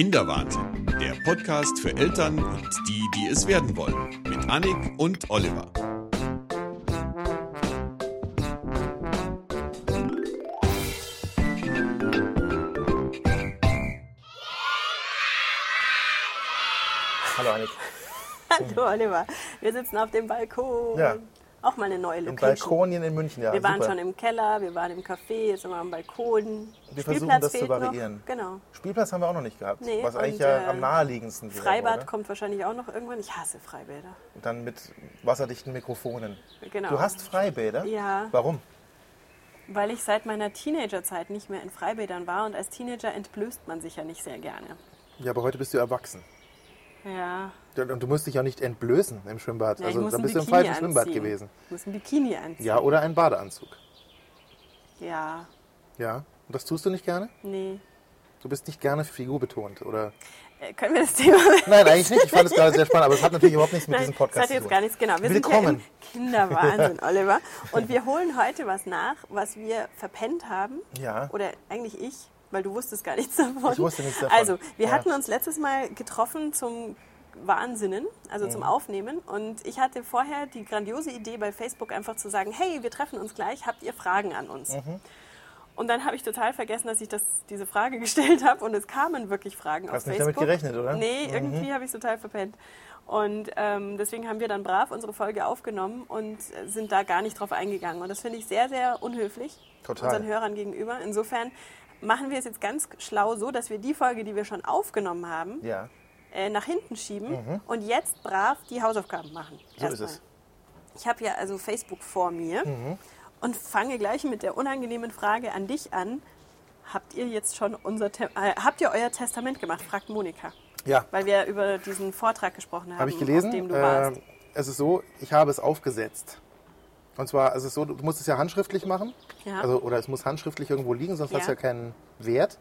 Kinderwahnsinn, der Podcast für Eltern und die, die es werden wollen, mit Annik und Oliver. Hallo Annik. Hallo Oliver, wir sitzen auf dem Balkon. Ja. Auch mal eine neue Im Location. Balkonien in München, ja. wir waren super. schon im Keller, wir waren im Café, jetzt sind wir am Balkon. Wir Spielplatz versuchen das zu variieren. Noch. Genau. Spielplatz haben wir auch noch nicht gehabt. Nee, was eigentlich und, ja äh, am naheliegendsten wäre. Freibad oder? kommt wahrscheinlich auch noch irgendwann. Ich hasse Freibäder. Dann mit wasserdichten Mikrofonen. Genau. Du hast Freibäder? Ja. Warum? Weil ich seit meiner Teenagerzeit nicht mehr in Freibädern war und als Teenager entblößt man sich ja nicht sehr gerne. Ja, aber heute bist du erwachsen. Ja. Und du musst dich ja nicht entblößen im Schwimmbad. ja also da bist du im falschen Schwimmbad anziehen. gewesen. Ich muss ein Bikini anziehen. Ja, oder einen Badeanzug. Ja. Ja. Und das tust du nicht gerne? Nee. Du bist nicht gerne figurbetont, oder? Äh, können wir das Thema Nein, eigentlich nicht. Ich fand es gerade sehr spannend, aber es hat natürlich überhaupt nichts mit Nein, diesem das Podcast hat jetzt zu gar tun. nichts, genau. Wir Willkommen. sind ja im Kinderwahnsinn, Oliver. Und wir holen heute was nach, was wir verpennt haben. Ja. Oder eigentlich ich, weil du wusstest gar nichts davon. Ich wusste nichts davon. Also, wir Ja. hatten uns letztes Mal getroffen zum Wahnsinnen, also Mhm. zum Aufnehmen. Und ich hatte vorher die grandiose Idee bei Facebook einfach zu sagen, hey, wir treffen uns gleich, habt ihr Fragen an uns? Mhm. Und dann habe ich total vergessen, dass ich das, diese Frage gestellt habe und es kamen wirklich Fragen Hast auf nicht Facebook. damit gerechnet, oder? Mhm. Nee, irgendwie habe ich es total verpennt. Und ähm, deswegen haben wir dann brav unsere Folge aufgenommen und sind da gar nicht drauf eingegangen. Und das finde ich sehr, sehr unhöflich Total. unseren Hörern gegenüber. Insofern machen wir es jetzt ganz schlau so, dass wir die Folge, die wir schon aufgenommen haben, Ja, äh, nach hinten schieben und jetzt brav die Hausaufgaben machen. Mhm. so ist Erstmal. es. Ich habe ja also Facebook vor mir Mhm. und fange gleich mit der unangenehmen Frage an dich an. Habt ihr jetzt schon unser Te äh, habt ihr euer Testament gemacht? fragt Monika, Ja, weil wir über diesen Vortrag gesprochen haben, Habe ich gelesen. auf dem du Äh, warst. es ist so, ich habe es aufgesetzt. Und zwar, es ist so, du musst es ja handschriftlich machen. Ja. Also, oder es muss handschriftlich irgendwo liegen, sonst hat es Ja. ja keinen Wert.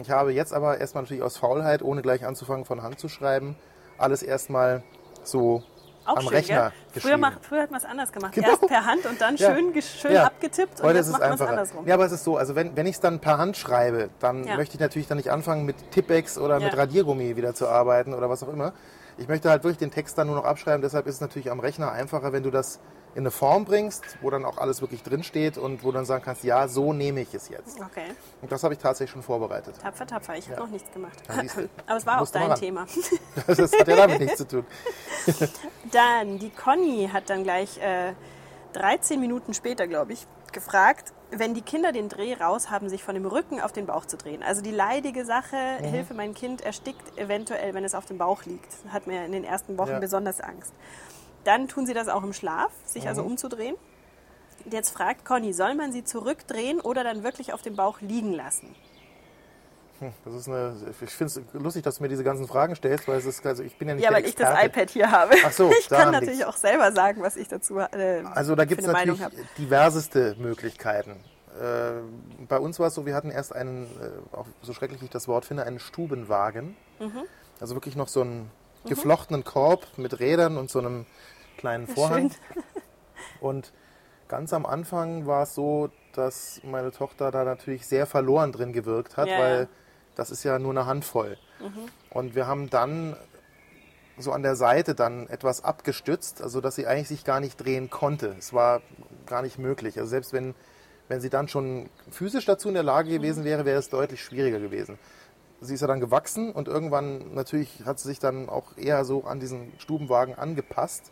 Ich habe jetzt aber erstmal natürlich aus Faulheit, ohne gleich anzufangen von Hand zu schreiben, alles erstmal so Auch am schön, Rechner gell? Früher, geschrieben. mach, früher hat man es anders gemacht. Genau. Erst per Hand und dann Ja. schön, schön Ja. abgetippt und Heute jetzt ist es macht man es einfacher. andersrum. Ja, aber es ist so, also wenn, wenn ich es dann per Hand schreibe, dann Ja. möchte ich natürlich dann nicht anfangen mit Tippex oder mit Ja. Radiergummi wieder zu arbeiten oder was auch immer. Ich möchte halt wirklich den Text dann nur noch abschreiben, deshalb ist es natürlich am Rechner einfacher, wenn du das in eine Form bringst, wo dann auch alles wirklich drinsteht und wo du dann sagen kannst, ja, so nehme ich es jetzt. Okay, Und das habe ich tatsächlich schon vorbereitet. tapfer, tapfer. Ich habe noch nichts gemacht. Ja, aber es war auch dein. Thema. Das hat ja damit nichts zu tun. Dann, die Conny hat dann gleich äh, 13 Minuten später, glaube ich, gefragt, wenn die Kinder den Dreh raus haben, sich von dem Rücken auf den Bauch zu drehen. Also die leidige Sache, Mhm. Hilfe, mein Kind erstickt eventuell, wenn es auf dem Bauch liegt. Hat mir in den ersten Wochen Ja. besonders Angst. Dann tun sie das auch im Schlaf, sich Mhm. also umzudrehen. Jetzt fragt Conny, soll man sie zurückdrehen oder dann wirklich auf dem Bauch liegen lassen? Das ist eine, ich finde es lustig, dass du mir diese ganzen Fragen stellst, weil es ist, also ich bin ja nicht Ja, weil ich das Experte. iPad hier habe. Ach so, ich kann natürlich liegt's. auch selber sagen, was ich dazu äh, Also da gibt es natürlich diverseste Möglichkeiten. Äh, bei uns war es so, wir hatten erst einen, äh, auch so schrecklich ich das Wort finde, einen Stubenwagen. Mhm. Also wirklich noch so einen geflochtenen Korb mit Rädern und so einem kleinen Vorhang. Und ganz am Anfang war es so, dass meine Tochter da natürlich sehr verloren drin gewirkt hat, Ja, weil ja. das ist ja nur eine Handvoll. Mhm. Und wir haben dann so an der Seite dann etwas abgestützt, also dass sie eigentlich sich gar nicht drehen konnte. Es war gar nicht möglich. Also selbst wenn, wenn sie dann schon physisch dazu in der Lage Mhm. gewesen wäre, wäre es deutlich schwieriger gewesen. Sie ist ja dann gewachsen und irgendwann natürlich hat sie sich dann auch eher so an diesen Stubenwagen angepasst.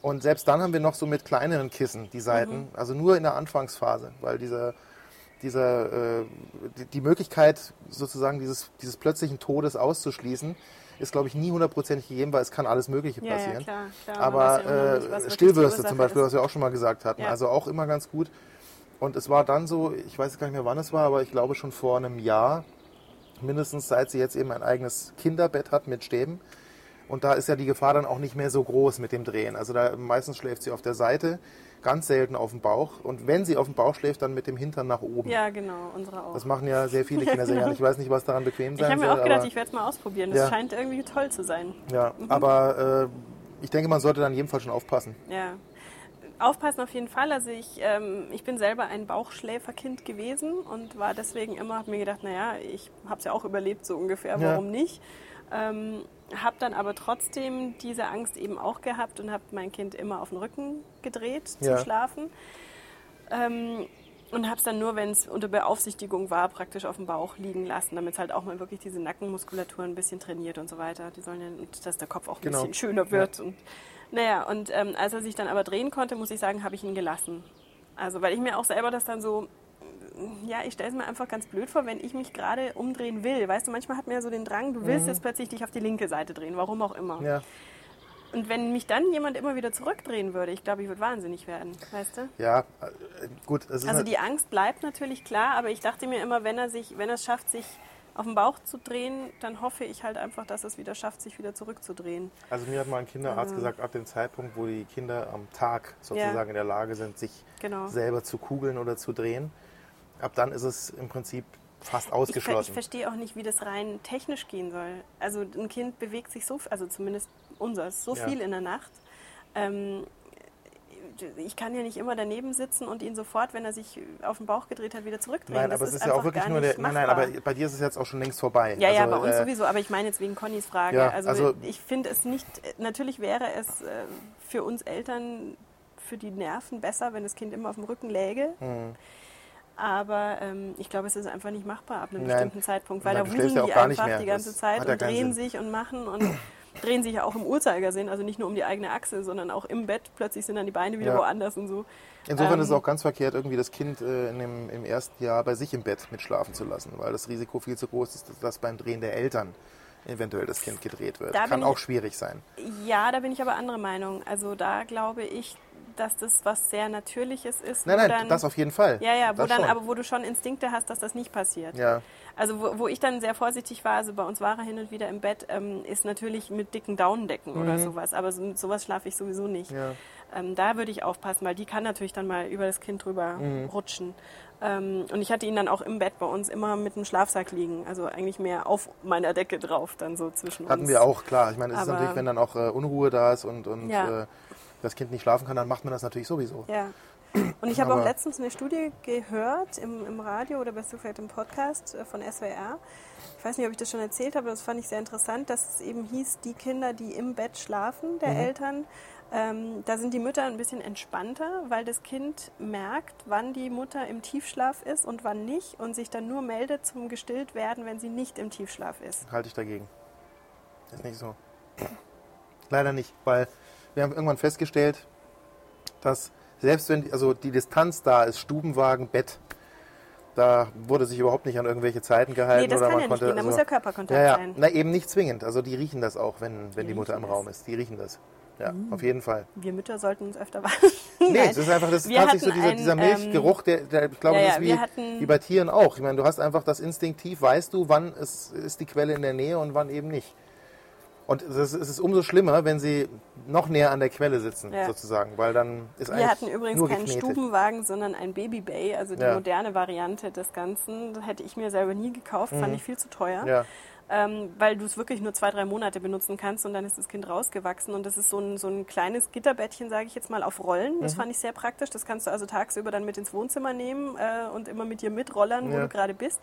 Und selbst dann haben wir noch so mit kleineren Kissen die Seiten, Mhm. also nur in der Anfangsphase, weil dieser, dieser, äh, die, die Möglichkeit sozusagen dieses, dieses plötzlichen Todes auszuschließen, ist, glaube ich, nie hundertprozentig gegeben, weil es kann alles Mögliche Ja, ja, passieren. klar, klar, Aber ja äh, Stillwürste Ursache zum Beispiel, ist. was wir auch schon mal gesagt hatten, Ja. also auch immer ganz gut. Und es war dann so, ich weiß gar nicht mehr, wann es war, aber ich glaube schon vor einem Jahr, mindestens seit sie jetzt eben ein eigenes Kinderbett hat mit Stäben. Und da ist ja die Gefahr dann auch nicht mehr so groß mit dem Drehen. Also da meistens schläft sie auf der Seite, ganz selten auf dem Bauch. Und wenn sie auf dem Bauch schläft, dann mit dem Hintern nach oben. Ja, genau, unsere auch. Das machen ja sehr viele Kinder sehr gerne. Ich weiß nicht, was daran bequem ich sein habe soll. mir auch gedacht, ich werde es mal ausprobieren. Das Ja. scheint irgendwie toll zu sein. ja, aber äh, ich denke, man sollte dann in jedem Fall schon aufpassen. Ja. Aufpassen auf jeden Fall. Also ich, ähm, ich bin selber ein Bauchschläferkind gewesen und war deswegen immer, habe mir gedacht, naja, ich habe es ja auch überlebt so ungefähr, warum Ja. nicht? Ähm, habe dann aber trotzdem diese Angst eben auch gehabt und habe mein Kind immer auf den Rücken gedreht zum Ja. Schlafen. Ähm, und habe es dann nur, wenn es unter Beaufsichtigung war, praktisch auf dem Bauch liegen lassen, damit es halt auch mal wirklich diese Nackenmuskulatur ein bisschen trainiert und so weiter. Die sollen ja, und dass der Kopf auch ein Genau. bisschen schöner wird. Und, naja, und ähm, als er sich dann aber drehen konnte, muss ich sagen, habe ich ihn gelassen. Also, weil ich mir auch selber das dann so, ja, ich stelle es mir einfach ganz blöd vor, wenn ich mich gerade umdrehen will. Weißt du, manchmal hat man ja so den Drang, du willst jetzt plötzlich dich auf die linke Seite drehen, warum auch immer. Mhm. Ja, Und wenn mich dann jemand immer wieder zurückdrehen würde, ich glaube, ich würde wahnsinnig werden, weißt du? ja, äh, gut. Also halt- die Angst bleibt natürlich klar, aber ich dachte mir immer, wenn er sich, wenn er es schafft, sich auf den Bauch zu drehen, dann hoffe ich halt einfach, dass er es wieder schafft, sich wieder zurückzudrehen. Also mir hat mal ein Kinderarzt gesagt, ab dem Zeitpunkt, wo die Kinder am Tag sozusagen in der Lage sind, sich Genau. selber zu kugeln oder zu drehen, ab dann ist es im Prinzip fast Ich, ver ich ausgeschlossen. verstehe auch nicht, wie das rein technisch gehen soll. Also ein Kind bewegt sich so, also zumindest unseres, so Ja. viel in der Nacht. Ähm, ich kann ja nicht immer daneben sitzen und ihn sofort, wenn er sich auf den Bauch gedreht hat, wieder zurückdrehen. Nein, das aber es ist ja auch wirklich nur der. Nein, nein, aber bei dir ist es jetzt auch schon längst vorbei. Ja, ja, also, bei uns äh, sowieso, aber ich meine jetzt wegen Connys Frage. Ja, also, also- ich finde es nicht, natürlich wäre es äh, für uns Eltern, für die Nerven besser, wenn das Kind immer auf dem Rücken läge. Mhm. Aber ähm, ich glaube, es ist einfach nicht machbar ab einem Nein. bestimmten Zeitpunkt, weil da wuseln die einfach die ganze Das Zeit und drehen Sinn. sich und machen und drehen sich ja auch im Uhrzeigersinn, also nicht nur um die eigene Achse, sondern auch im Bett. Plötzlich sind dann die Beine wieder Ja. woanders und so. Insofern Ähm, ist es auch ganz verkehrt, irgendwie das Kind äh, in dem, im ersten Jahr bei sich im Bett mitschlafen zu lassen, weil das Risiko viel zu groß ist, dass- beim Drehen der Eltern eventuell das Kind gedreht wird. Da Kann auch ich- schwierig sein. Ja, da bin ich aber anderer Meinung. Also da glaube ich, dass das was sehr Natürliches ist. Nein, nein, dann, das auf jeden Fall. Ja, ja, wo das dann, schon. aber wo du schon Instinkte hast, dass das nicht passiert. Ja, Also wo, wo ich dann sehr vorsichtig war, also bei uns war er hin und wieder im Bett, ähm, ist natürlich mit dicken Daunendecken oder sowas. Aber so, mit sowas schlafe ich sowieso nicht. Mhm. ja. Ähm, da würde ich aufpassen, weil die kann natürlich dann mal über das Kind drüber Mhm. rutschen. Ähm, und ich hatte ihn dann auch im Bett bei uns immer mit einem Schlafsack liegen. Also eigentlich mehr auf meiner Decke drauf, dann so zwischen uns. Hatten wir auch, klar. Ich meine, es ist natürlich, wenn dann auch äh, Unruhe da ist und, und Ja. äh, das Kind nicht schlafen kann, dann macht man das natürlich sowieso. Ja. Und ich habe auch letztens eine Studie gehört im, im Radio oder besser vielleicht im Podcast äh, von SWR. Ich weiß nicht, ob ich das schon erzählt habe, aber das fand ich sehr interessant, dass es eben hieß, die Kinder, die im Bett schlafen, der Eltern, ähm, da sind die Mütter ein bisschen entspannter, weil das Kind merkt, wann die Mutter im Tiefschlaf ist und wann nicht und sich dann nur meldet zum gestillt werden, wenn sie nicht im Tiefschlaf ist. Halte ich dagegen. Ist nicht so. Leider nicht, weil wir haben irgendwann festgestellt, dass selbst wenn die, also die Distanz da ist, Stubenwagen, Bett, da wurde sich überhaupt nicht an irgendwelche Zeiten gehalten. Nee, das oder kann man ja nicht konnte, gehen, da also, muss ja Körperkontakt ja, ja. sein. Na, eben nicht zwingend. Also die riechen das auch, wenn, wenn Die die, Mutter im riechen Raum das. ist. Die riechen das. Ja, Mhm. auf jeden Fall. Wir Mütter sollten uns öfter waschen. Nee, Nein. es ist einfach, das ist tatsächlich so dieser, ein, dieser Milchgeruch, der, der ich glaube, ja, das ist wie, hatten- wie bei Tieren auch. Ich meine, du hast einfach das instinktiv, weißt du, wann es ist die Quelle in der Nähe und wann eben nicht. Und es ist, umso schlimmer, wenn sie noch näher an der Quelle sitzen, Ja. sozusagen, weil dann ist eigentlich Wir hatten übrigens keinen geknetet. Stubenwagen, sondern ein Babybay, also die Ja. moderne Variante des Ganzen. Das hätte ich mir selber nie gekauft, fand ich viel zu teuer. Mhm. Ja, Ähm, weil du es wirklich nur zwei, drei Monate benutzen kannst und dann ist das Kind rausgewachsen. Und das ist so ein, so ein kleines Gitterbettchen, sage ich jetzt mal, auf Rollen. Mhm. Das fand ich sehr praktisch. Das kannst du also tagsüber dann mit ins Wohnzimmer nehmen äh, und immer mit dir mitrollern, wo du gerade bist.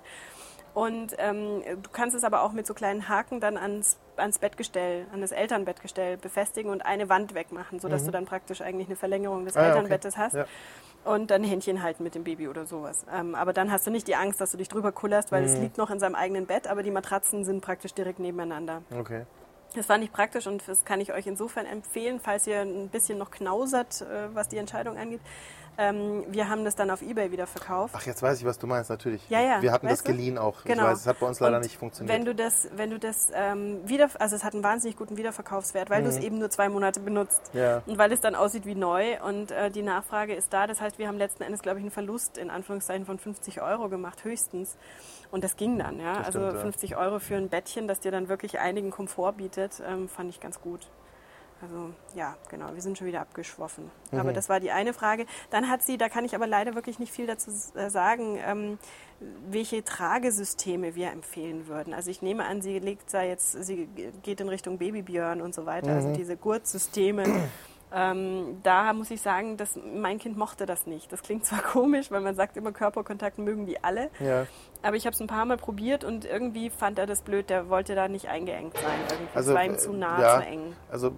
Und ähm, du kannst es aber auch mit so kleinen Haken dann ans, ans Bettgestell, an das Elternbettgestell befestigen und eine Wand wegmachen, sodass du dann praktisch eigentlich eine Verlängerung des Mhm. Ah, ja, okay. Elternbettes hast. Ja. Und dann Händchen halten mit dem Baby oder sowas. Ähm, aber dann hast du nicht die Angst, dass du dich drüber kullerst, weil Mhm. es liegt noch in seinem eigenen Bett, aber die Matratzen sind praktisch direkt nebeneinander. okay. Das fand ich praktisch und das kann ich euch insofern empfehlen, falls ihr ein bisschen noch knausert, äh, was die Entscheidung angeht. Ähm, wir haben das dann auf Ebay wieder verkauft. Ach, jetzt weiß ich, was du meinst, natürlich. Ja, ja, Wir hatten das weißt du? geliehen auch. Genau. Ich weiß, es hat bei uns leider Und nicht funktioniert. Wenn du das, wenn du das ähm, wieder, also es hat einen wahnsinnig guten Wiederverkaufswert, weil du es eben nur zwei Monate benutzt Mhm. Ja. und weil es dann aussieht wie neu und äh, die Nachfrage ist da. Das heißt, wir haben letzten Endes, glaube ich, einen Verlust in Anführungszeichen von 50 Euro gemacht, höchstens. Und das ging dann, ja. Das also stimmt, ja. 50 Euro für ein Bettchen, das dir dann wirklich einigen Komfort bietet, ähm, fand ich ganz gut. Also ja, genau, wir sind schon wieder abgeschwoffen. Mhm. Aber das war die eine Frage. Dann hat sie, da kann ich aber leider wirklich nicht viel dazu äh, sagen, ähm, welche Tragesysteme wir empfehlen würden. Also ich nehme an, sie legt da jetzt, sie geht in Richtung Babybjörn und so weiter, Mhm. also diese Gurtsysteme. Ähm, da muss ich sagen, dass mein Kind mochte das nicht. Das klingt zwar komisch, weil man sagt immer, Körperkontakt mögen die alle. Ja. Aber ich habe es ein paar Mal probiert und irgendwie fand er das blöd. Der wollte da nicht eingeengt sein. Irgendwie. Also, es war ihm äh, zu nah, ja. zu eng. Also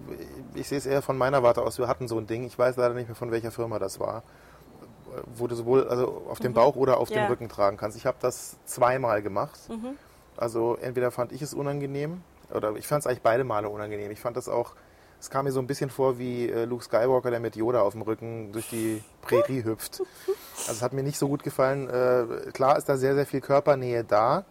ich sehe es eher von meiner Warte aus. Wir hatten so ein Ding. Ich weiß leider nicht mehr, von welcher Firma das war. Wo du sowohl also auf dem Bauch oder auf Mhm. Ja. dem Rücken tragen kannst. Ich habe das zweimal gemacht. Mhm. Also entweder fand ich es unangenehm oder ich fand es eigentlich beide Male unangenehm. Ich fand das auch, es kam mir so ein bisschen vor wie äh, Luke Skywalker, der mit Yoda auf dem Rücken durch die Prärie hüpft. Also es hat mir nicht so gut gefallen. Äh, klar ist da sehr, sehr viel Körpernähe da.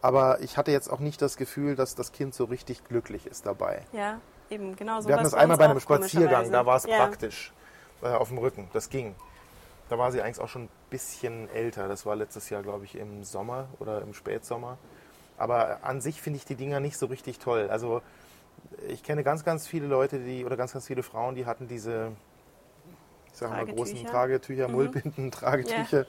Aber ich hatte jetzt auch nicht das Gefühl, dass das Kind so richtig glücklich ist dabei. Ja, eben, genau so. Wir hatten das einmal bei einem Spaziergang, da war es ja. praktisch. Äh, auf dem Rücken, das ging. Da war sie eigentlich auch schon ein bisschen älter. Das war letztes Jahr, glaube ich, im Sommer oder im Spätsommer. Aber an sich finde ich die Dinger nicht so richtig toll. Also ich kenne ganz, ganz viele Leute, die oder ganz, ganz viele Frauen, die hatten diese, ich sage mal, großen Tragetücher. Mhm. Mullbinden, Tragetücher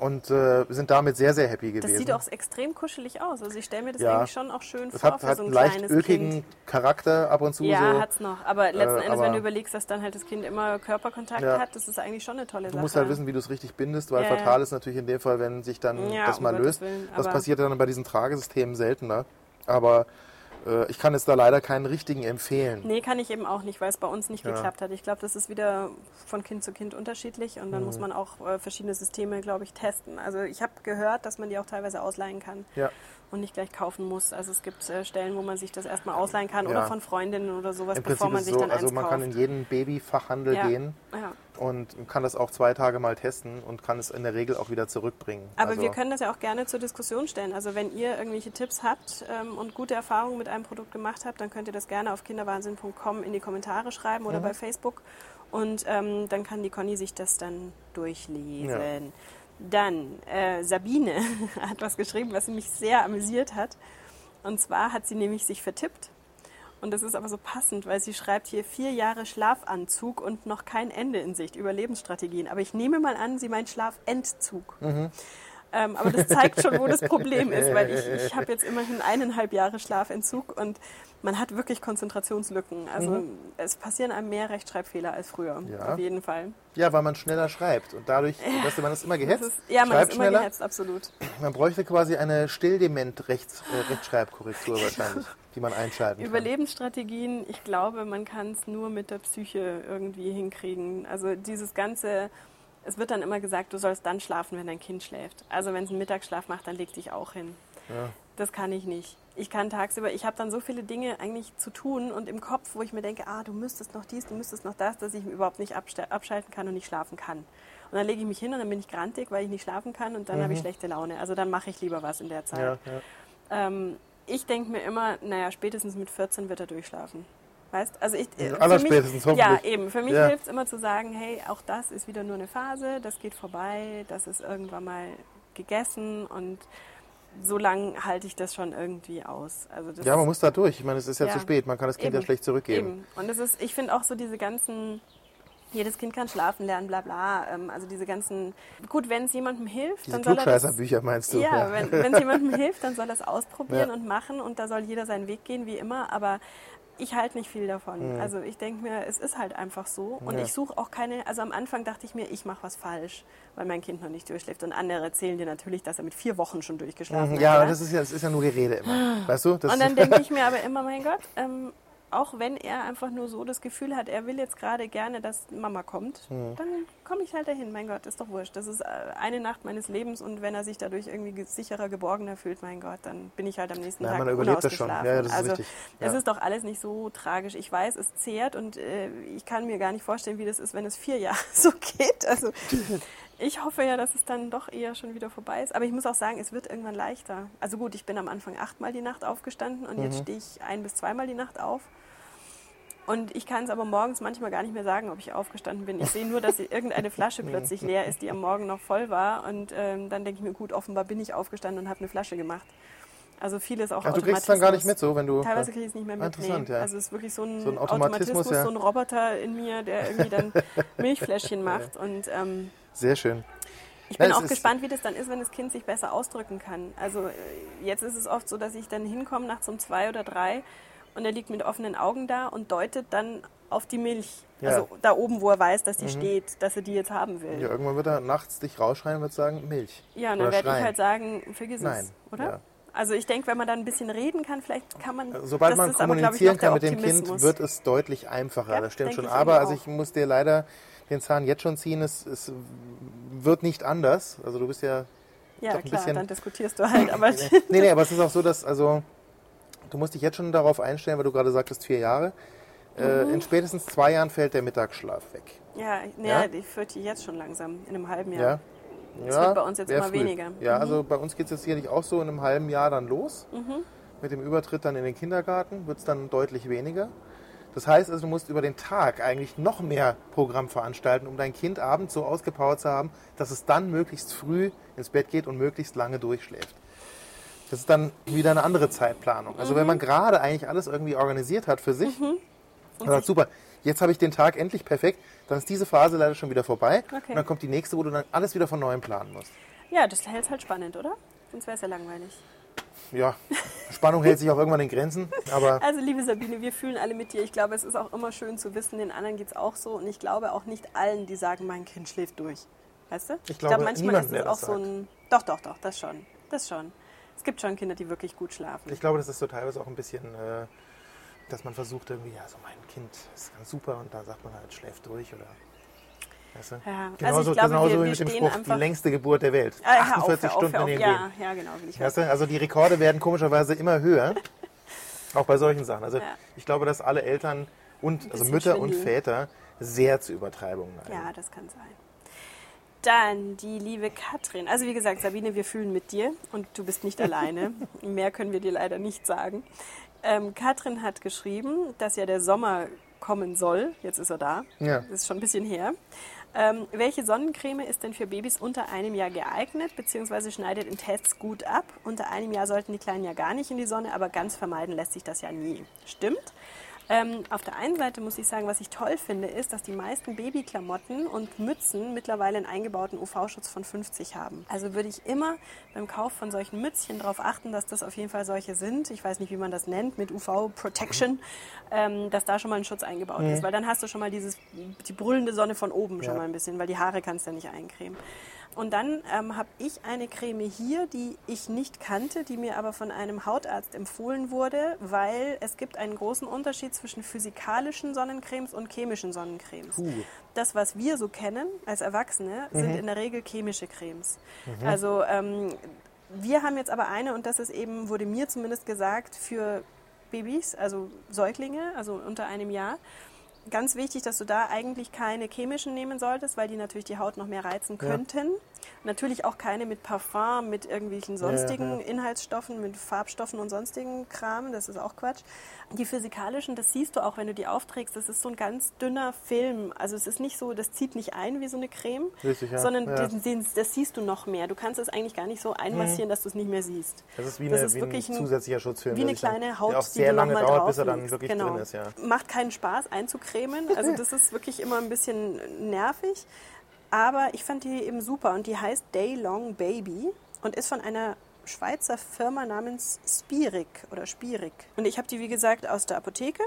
und äh, sind damit sehr, sehr happy gewesen. Das sieht auch extrem kuschelig aus. Also ich stelle mir das Ja. eigentlich schon auch schön Es vor hat, für hat so ein einen leicht kleines ökigen Kind. Charakter ab und zu. Ja, so. hat's noch. Aber letzten Äh, Endes, wenn aber- du überlegst, dass dann halt das Kind immer Körperkontakt Ja. hat, das ist eigentlich schon eine tolle Du Sache. musst halt wissen, wie du es richtig bindest, weil Ja, ja. fatal ist natürlich in dem Fall, wenn sich dann Ja, das um mal Gottes löst. Willen, das passiert dann bei diesen Tragesystemen seltener. Aber äh, ich kann jetzt da leider keinen richtigen empfehlen. Nee, kann ich eben auch nicht, weil es bei uns nicht Ja. geklappt hat. Ich glaube, das ist wieder von Kind zu Kind unterschiedlich und dann Mhm. muss man auch äh, verschiedene Systeme, glaube ich, testen. Also ich habe gehört, dass man die auch teilweise ausleihen kann Ja. Und nicht gleich kaufen muss. Also es gibt äh, Stellen, wo man sich das erstmal ausleihen kann Ja. oder von Freundinnen oder sowas, Im bevor Prinzip man sich so, dann also man kauft. kann in jeden Babyfachhandel Ja. gehen ja. und kann das auch zwei Tage mal testen und kann es in der Regel auch wieder zurückbringen. Aber also, wir können das ja auch gerne zur Diskussion stellen. Also wenn ihr irgendwelche Tipps habt ähm, und gute Erfahrungen mit einem Produkt gemacht habt, dann könnt ihr das gerne auf kinderwahnsinn.com in die Kommentare schreiben oder Mhm. bei Facebook. Und ähm, dann kann die Conny sich das dann durchlesen. Dann, äh, Sabine hat was geschrieben, was mich sehr amüsiert hat. Und zwar hat sie nämlich sich vertippt. Und das ist aber so passend, weil sie schreibt hier vier Jahre Schlafanzug und noch kein Ende in Sicht, Überlebensstrategien. Aber ich nehme mal an, sie meint Schlafentzug. Ähm, aber das zeigt schon, wo das Problem ist, weil ich, ich habe jetzt immerhin eineinhalb Jahre Schlafentzug und man hat wirklich Konzentrationslücken. Also es passieren einem mehr Rechtschreibfehler als früher, Mhm. Ja. auf jeden Fall. ja, weil man schneller schreibt und dadurch, weißt du, man ist immer Das gehetzt, ist, ja, man ist immer schneller. gehetzt, absolut. Man bräuchte quasi eine Stilldement-Rechtschreibkorrektur wahrscheinlich, die man einschalten kann. Überlebensstrategien, ich glaube, man kann es nur mit der Psyche irgendwie hinkriegen. Also dieses ganze, es wird dann immer gesagt, du sollst dann schlafen, wenn dein Kind schläft. Also wenn es einen Mittagsschlaf macht, dann leg dich auch hin. Ja. Das kann ich nicht. Ich kann tagsüber, ich habe dann so viele Dinge eigentlich zu tun und im Kopf, wo ich mir denke, ah, du müsstest noch dies, du müsstest noch das, dass ich überhaupt nicht abschalten kann und nicht schlafen kann. Und dann lege ich mich hin und dann bin ich grantig, weil ich nicht schlafen kann und dann habe ich schlechte Laune. Also dann mache ich lieber was in der Zeit. Mhm. Ja, ja. Ähm, ich denke mir immer, naja, spätestens mit 14 wird er durchschlafen. Weißt? Also ich, äh, Ja, für allerspätestens, mich, Ja, eben. Für mich Ja. hilft es immer zu sagen, hey, auch das ist wieder nur eine Phase, das geht vorbei, das ist irgendwann mal gegessen und so lange halte ich das schon irgendwie aus. Also das ja, man muss da durch. Ich meine, es ist ja, Ja. zu spät. Man kann das Kind Eben. ja schlecht zurückgeben. Eben. Und es ist, ich finde auch so diese ganzen, jedes Kind kann schlafen lernen, bla bla. Ähm, also diese ganzen, gut, wenn es jemandem hilft, Diese dann soll er das, Klugscheißerbücher meinst du? ja, wenn wenn es jemandem hilft, dann soll er es ausprobieren Ja. und machen und da soll jeder seinen Weg gehen, wie immer. Aber ich halte nicht viel davon. Also ich denke mir, es ist halt einfach so. Und Mhm. Ja. ich suche auch keine, also am Anfang dachte ich mir, ich mache was falsch, weil mein Kind noch nicht durchschläft. Und andere erzählen dir natürlich, dass er mit vier Wochen schon durchgeschlafen Mhm, hat. Ja, das ist ja, das ist ja nur Gerede immer. Weißt du? Das Und dann denke ich mir aber immer, mein Gott, ähm, auch wenn er einfach nur so das Gefühl hat, er will jetzt gerade gerne, dass Mama kommt, Hm. dann komme ich halt dahin. Mein Gott, ist doch wurscht. Das ist äh, eine Nacht meines Lebens und wenn er sich dadurch irgendwie ge- sicherer, geborgener fühlt, mein Gott, dann bin ich halt am nächsten Nein, Tag man überlebt das schon. Ja, ja, das ist also richtig. es Ja. ist doch alles nicht so tragisch. Ich weiß, es zehrt und äh, ich kann mir gar nicht vorstellen, wie das ist, wenn es vier Jahre so geht. Also ich hoffe ja, dass es dann doch eher schon wieder vorbei ist. Aber ich muss auch sagen, es wird irgendwann leichter. Also gut, ich bin am Anfang achtmal die Nacht aufgestanden und Mhm. jetzt stehe ich ein- bis zweimal die Nacht auf. Und ich kann es aber morgens manchmal gar nicht mehr sagen, ob ich aufgestanden bin. Ich sehe nur, dass irgendeine Flasche plötzlich leer ist, die am Morgen noch voll war. Und ähm, dann denke ich mir, gut, offenbar bin ich aufgestanden und habe eine Flasche gemacht. Also vieles auch Ach, du kriegst es dann gar nicht Automatismus. mit, so wenn du. Teilweise kriege ich es nicht mehr mit. Interessant, nee. ja. Also es ist wirklich so ein, So ein Automatismus, ja. so ein Roboter in mir, der irgendwie dann Milchfläschchen macht. Und ähm, Sehr schön. ich bin Ja, auch gespannt, wie das dann ist, wenn das Kind sich besser ausdrücken kann. Also äh, jetzt ist es oft so, dass ich dann hinkomme nachts um zwei oder drei und er liegt mit offenen Augen da und deutet dann auf die Milch. Ja. Also da oben, wo er weiß, dass die steht, dass er die jetzt haben will. Ja, irgendwann wird er nachts dich rausschreien und wird sagen, Milch. Ja, und dann werde ich halt sagen, vergiss Nein, es, oder? ja. Also ich denke, wenn man dann ein bisschen reden kann, vielleicht kann man. Sobald das man ist aber, ich, kommunizieren kann mit dem Kind, wird es deutlich einfacher. Ja, das stimmt schon. Aber also ich muss dir leider den Zahn jetzt schon ziehen. Es, es wird nicht anders. Also du bist ja. Ja, doch ein klar, bisschen- dann diskutierst du halt. Aber Nee, nee, aber es ist auch so, dass also du musst dich jetzt schon darauf einstellen, weil du gerade sagtest vier Jahre. Äh, Mhm. in spätestens zwei Jahren fällt der Mittagsschlaf weg. ja, nee, Ja? ich fürchte jetzt schon langsam, in einem halben Ja. Jahr. Ja, wird bei uns jetzt immer weniger. Ja, Mhm. also bei uns geht es jetzt sicherlich auch so in einem halben Jahr dann los. Mhm. Mit dem Übertritt dann in den Kindergarten wird es dann deutlich weniger. Das heißt also, du musst über den Tag eigentlich noch mehr Programm veranstalten, um dein Kind abends so ausgepowert zu haben, dass es dann möglichst früh ins Bett geht und möglichst lange durchschläft. Das ist dann wieder eine andere Zeitplanung. Also Mhm. wenn man gerade eigentlich alles irgendwie organisiert hat für sich, und sagt, super, jetzt habe ich den Tag endlich perfekt, dann ist diese Phase leider schon wieder vorbei. Okay. Und dann kommt die nächste, wo du dann alles wieder von neuem planen musst. Ja, das hält halt spannend, oder? Sonst wäre es ja langweilig. Ja, Spannung hält sich auch irgendwann in Grenzen, aber Also, liebe Sabine, wir fühlen alle mit dir. Ich glaube, es ist auch immer schön zu wissen, den anderen geht es auch so. Und ich glaube auch nicht allen, die sagen, mein Kind schläft durch. Weißt du? Ich glaube, manchmal niemanden, ist der es auch so ein. Doch, doch, doch, das schon. Das schon. Es gibt schon Kinder, die wirklich gut schlafen. ich glaube, das ist so teilweise auch ein bisschen, äh, dass man versucht irgendwie, ja, so mein Kind ist ganz super und da sagt man halt, schläft durch oder. Weißt du? Ja, also Genauso, ich glaube, genauso wir- wie wir mit dem Spruch, die längste Geburt der Welt. Ah, hör auf, 48 hör auf, Stunden auf. in den Ja, ja, genau. Weißt du? Also die Rekorde werden komischerweise immer höher, auch bei solchen Sachen. Also Ja. ich glaube, dass alle Eltern und also Mütter und Schwindel. Väter sehr zu Übertreibungen neigen. Ja, das kann sein. Dann die liebe Katrin. Also wie gesagt, Sabine, wir fühlen mit dir und du bist nicht alleine. Mehr können wir dir leider nicht sagen. Ähm, Katrin hat geschrieben, dass ja der Sommer kommen soll. Jetzt ist er da. Ja. Das ist schon ein bisschen her. Ähm, welche Sonnencreme ist denn für Babys unter einem Jahr geeignet, beziehungsweise schneidet in Tests gut ab? Unter einem Jahr sollten die Kleinen ja gar nicht in die Sonne, aber ganz vermeiden lässt sich das ja nie. Stimmt. Ähm, auf der einen Seite muss ich sagen, was ich toll finde, ist, dass die meisten Babyklamotten und Mützen mittlerweile einen eingebauten UV-Schutz von 50 haben. Also würde ich immer beim Kauf von solchen Mützchen darauf achten, dass das auf jeden Fall solche sind. Ich weiß nicht, wie man das nennt, mit UV-Protection, ähm, dass da schon mal ein Schutz eingebaut ist. Weil dann hast du schon mal dieses, die brüllende Sonne von oben schon Ja. mal ein bisschen, weil die Haare kannst du ja nicht eincremen. Und dann ähm, habe ich eine Creme hier, die ich nicht kannte, die mir aber von einem Hautarzt empfohlen wurde, weil es gibt einen großen Unterschied zwischen physikalischen Sonnencremes und chemischen Sonnencremes. Puh. Das, was wir so kennen als Erwachsene, Mhm. sind in der Regel chemische Cremes. Also ähm, wir haben jetzt aber eine und das ist eben, wurde mir zumindest gesagt, für Babys, also Säuglinge, also unter einem Jahr. Ganz wichtig, dass du da eigentlich keine chemischen nehmen solltest, weil die natürlich die Haut noch mehr reizen Ja. könnten. Natürlich auch keine mit Parfum, mit irgendwelchen sonstigen ja. Inhaltsstoffen, mit Farbstoffen und sonstigen Kram. Das ist auch Quatsch. Die physikalischen, das siehst du auch, wenn du die aufträgst. Das ist so ein ganz dünner Film. Also es ist nicht so, das zieht nicht ein wie so eine Creme, Richtig, ja. sondern Ja. Den, den, das siehst du noch mehr. Du kannst es eigentlich gar nicht so einmassieren, dass du es nicht mehr siehst. Das ist wie, Das eine, ist wie wirklich ein zusätzlicher Schutzfilm. Wie eine kleine Haut, der auch die sehr du lange dauert, drauf bis er dann wirklich genau. drin ist. Ja. Macht keinen Spaß einzucremen. Also das ist wirklich immer ein bisschen nervig. Aber ich fand die eben super und die heißt Day Long Baby und ist von einer Schweizer Firma namens Spirik oder Spirik. Und ich habe die, wie gesagt, aus der Apotheke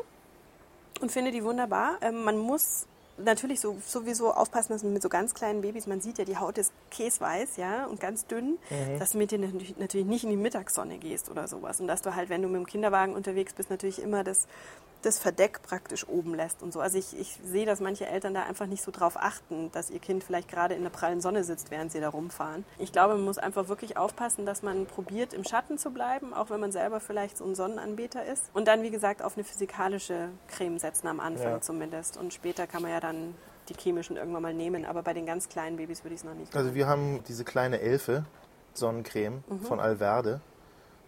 und finde die wunderbar. Ähm, man muss natürlich so, sowieso aufpassen, dass man mit so ganz kleinen Babys, man sieht ja, die Haut ist käsweiß, ja, und ganz dünn, dass du mit denen natürlich- natürlich nicht in die Mittagssonne gehst oder sowas. Und dass du halt, wenn du mit dem Kinderwagen unterwegs bist, natürlich immer das, das Verdeck praktisch oben lässt und so. Also ich, ich sehe, dass manche Eltern da einfach nicht so drauf achten, dass ihr Kind vielleicht gerade in der prallen Sonne sitzt, während sie da rumfahren. Ich glaube, man muss einfach wirklich aufpassen, dass man probiert, im Schatten zu bleiben, auch wenn man selber vielleicht so ein Sonnenanbeter ist. Und dann, wie gesagt, auf eine physikalische Creme setzen am Anfang Ja. zumindest. Und später kann man ja dann die chemischen irgendwann mal nehmen. Aber bei den ganz kleinen Babys würde ich es noch nicht Also machen. wir haben diese kleine Elfe Sonnencreme Mhm. von Alverde,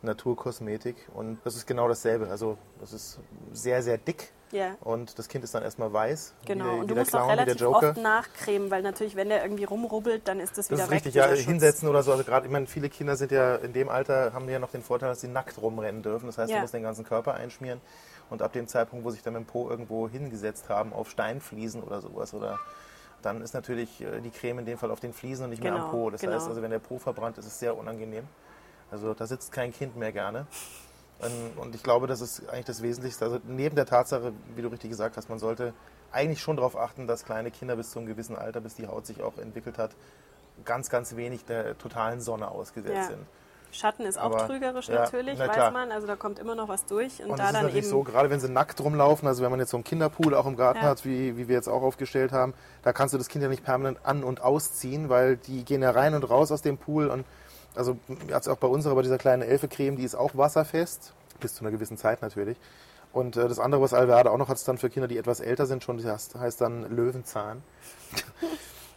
Naturkosmetik und das ist genau dasselbe. Also das ist sehr, sehr dick Ja. und das Kind ist dann erstmal weiß. Genau, wie der, und du musst auch Clown, der relativ oft nachcremen, weil natürlich, wenn der irgendwie rumrubbelt, dann ist das Das wieder ist weg. richtig, ja, Schutz. hinsetzen oder so. Also gerade, ich meine, viele Kinder sind ja in dem Alter, haben ja noch den Vorteil, dass sie nackt rumrennen dürfen. Das heißt, Ja. du musst den ganzen Körper einschmieren. Und ab dem Zeitpunkt, wo sich dann mit dem Po irgendwo hingesetzt haben, auf Steinfliesen oder sowas, oder dann ist natürlich äh, die Creme in dem Fall auf den Fliesen und nicht mehr am Genau, Po. Das genau. heißt, also wenn der Po verbrannt ist, ist es sehr unangenehm. Also da sitzt kein Kind mehr gerne. Und ich glaube, das ist eigentlich das Wesentlichste. Also neben der Tatsache, wie du richtig gesagt hast, man sollte eigentlich schon darauf achten, dass kleine Kinder bis zu einem gewissen Alter, bis die Haut sich auch entwickelt hat, ganz, ganz wenig der totalen Sonne ausgesetzt Ja. sind. Schatten ist auch Aber- trügerisch ja, natürlich, na weiß klar. man. Also da kommt immer noch was durch. Und, Und da das ist dann natürlich eben. so, gerade wenn sie nackt rumlaufen, also wenn man jetzt so einen Kinderpool auch im Garten Ja. hat, wie, wie wir jetzt auch aufgestellt haben, da kannst du das Kind ja nicht permanent an- und ausziehen, weil die gehen ja rein und raus aus dem Pool und also jetzt auch bei unserer, bei dieser kleinen Elfe-Creme, die ist auch wasserfest, bis zu einer gewissen Zeit natürlich. Und äh, das andere, was Alverde auch noch hat, ist dann für Kinder, die etwas älter sind, schon das heißt, heißt dann Löwenzahn.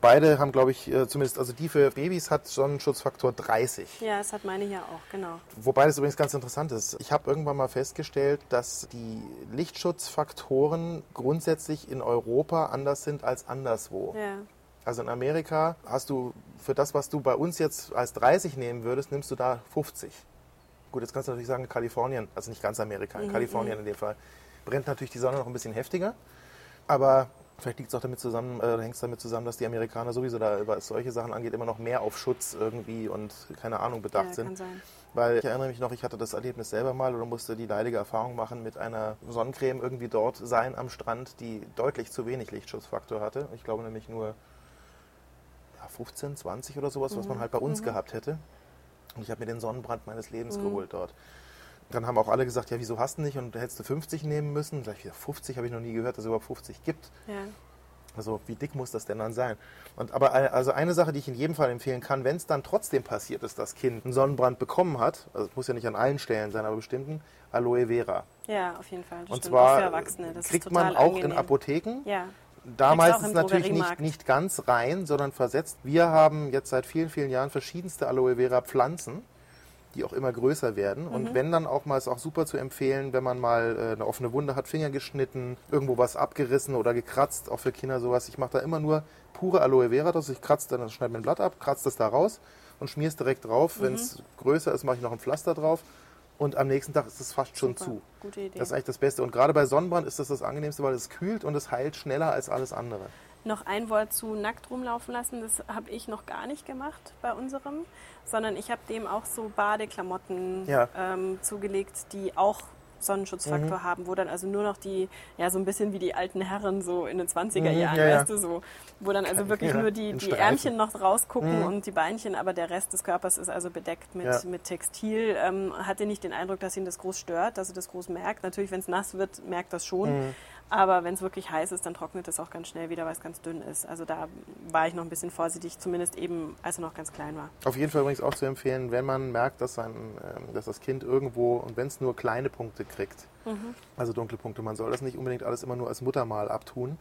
Beide haben, glaube ich, äh, zumindest, also die für Babys hat Sonnenschutzfaktor 30. Ja, das hat meine hier auch, genau. Wobei das übrigens ganz interessant ist. Ich habe irgendwann mal festgestellt, dass die Lichtschutzfaktoren grundsätzlich in Europa anders sind als anderswo. Ja. Also in Amerika hast du für das, was du bei uns jetzt als 30 nehmen würdest, nimmst du da 50. Gut, jetzt kannst du natürlich sagen, Kalifornien, also nicht ganz Amerika, in Kalifornien in dem Fall, brennt natürlich die Sonne noch ein bisschen heftiger. Aber vielleicht liegt es auch damit zusammen, äh, hängt es damit zusammen, dass die Amerikaner sowieso da, was solche Sachen angeht, immer noch mehr auf Schutz irgendwie und keine Ahnung bedacht ja, sind. kann sein. Weil ich erinnere mich noch, ich hatte das Erlebnis selber mal oder musste die leidige Erfahrung machen, mit einer Sonnencreme irgendwie dort sein am Strand, die deutlich zu wenig Lichtschutzfaktor hatte. Ich glaube nämlich nur 15, 20 oder sowas, was man halt bei uns gehabt hätte. Und ich habe mir den Sonnenbrand meines Lebens geholt dort. Dann haben auch alle gesagt, ja, wieso hast du nicht und hättest du 50 nehmen müssen? Sag ich wieder, 50 habe ich noch nie gehört, dass es überhaupt 50 gibt. Ja. Also wie dick muss das denn dann sein? Und aber ein- also eine Sache, die ich in jedem Fall empfehlen kann, wenn es dann trotzdem passiert ist, dass das Kind einen Sonnenbrand bekommen hat, also es muss ja nicht an allen Stellen sein, aber bestimmten Aloe Vera. ja, auf jeden Fall. Und stimmt. zwar für Erwachsene. Das kriegt man auch angenehm. in Apotheken. Ja, Da Kriegst du auch meistens im natürlich nicht, nicht ganz rein, sondern versetzt. Wir haben jetzt seit vielen, vielen Jahren verschiedenste Aloe Vera Pflanzen, die auch immer größer werden. Mhm. Und wenn dann auch mal, ist auch super zu empfehlen, wenn man mal äh, eine offene Wunde hat, Finger geschnitten, irgendwo was abgerissen oder gekratzt, auch für Kinder sowas. Ich mache da immer nur pure Aloe Vera, dass ich kratze, dann schneide mir ein Blatt ab, kratze das da raus und schmier es direkt drauf. Mhm. Wenn es größer ist, mache ich noch ein Pflaster drauf. Und am nächsten Tag ist es fast schon super. zu. Gute Idee. Das ist eigentlich das Beste. Und gerade bei Sonnenbrand ist das das Angenehmste, weil es kühlt und es heilt schneller als alles andere. Noch ein Wort zu nackt rumlaufen lassen, das habe ich noch gar nicht gemacht bei unserem, sondern ich habe dem auch so Badeklamotten Ja. ähm, zugelegt, die auch Sonnenschutzfaktor Mhm. haben, wo dann also nur noch die, ja so ein bisschen wie die alten Herren so in den 20er Mhm, Jahren, ja, ja. weißt du, so, wo dann also wirklich Ja, nur die, die. Ärmchen noch rausgucken Mhm. und die Beinchen, aber der Rest des Körpers ist also bedeckt mit, Ja. mit Textil. Ähm, hatte nicht den Eindruck, dass ihn das groß stört, dass er das groß merkt. Natürlich, wenn es nass wird, merkt das schon. Mhm. Aber wenn es wirklich heiß ist, dann trocknet es auch ganz schnell wieder, weil es ganz dünn ist. Also da war ich noch ein bisschen vorsichtig, zumindest eben, als er noch ganz klein war. Auf jeden Fall übrigens auch zu empfehlen, wenn man merkt, dass, sein, ähm, dass das Kind irgendwo, und wenn es nur kleine Punkte kriegt, also dunkle Punkte, man soll das nicht unbedingt alles immer nur als Muttermal abtun.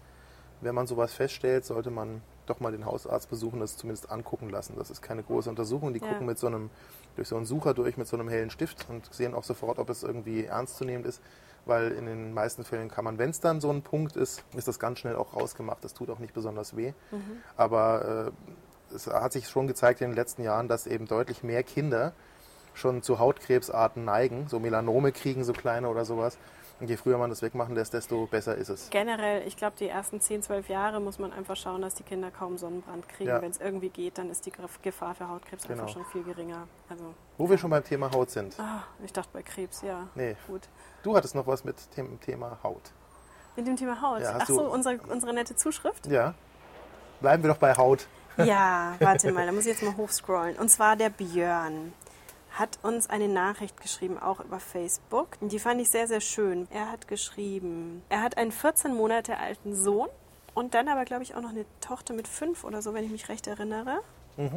Wenn man sowas feststellt, sollte man doch mal den Hausarzt besuchen, das zumindest angucken lassen. Das ist keine große Untersuchung. Die Ja. gucken mit so einem, durch so einen Sucher durch mit so einem hellen Stift und sehen auch sofort, ob es irgendwie ernstzunehmend ist. Weil in den meisten Fällen kann man, wenn es dann so ein Punkt ist, ist das ganz schnell auch rausgemacht. Das tut auch nicht besonders weh. Aber äh, es hat sich schon gezeigt in den letzten Jahren, dass eben deutlich mehr Kinder schon zu Hautkrebsarten neigen, so Melanome kriegen, so kleine oder sowas. Und je früher man das wegmachen lässt, desto besser ist es. Generell, ich glaube, die ersten 10, 12 Jahre muss man einfach schauen, dass die Kinder kaum Sonnenbrand kriegen. Ja. Wenn es irgendwie geht, dann ist die Gefahr für Hautkrebs Genau. einfach schon viel geringer. Also, Wo wir schon beim Thema Haut sind. ah, ich dachte bei Krebs, ja. Nee, Gut. du hattest noch was mit dem Thema Haut. Mit dem Thema Haut. Ja, Ach so, unsere, unsere nette Zuschrift? Ja. Bleiben wir doch bei Haut. Ja, warte mal, da muss ich jetzt mal hochscrollen. Und zwar der Björn hat uns eine Nachricht geschrieben, auch über Facebook. Und Die fand ich sehr, sehr schön. Er hat geschrieben, er hat einen 14 Monate alten Sohn und dann aber, glaube ich, auch noch eine Tochter mit fünf oder so, wenn ich mich recht erinnere.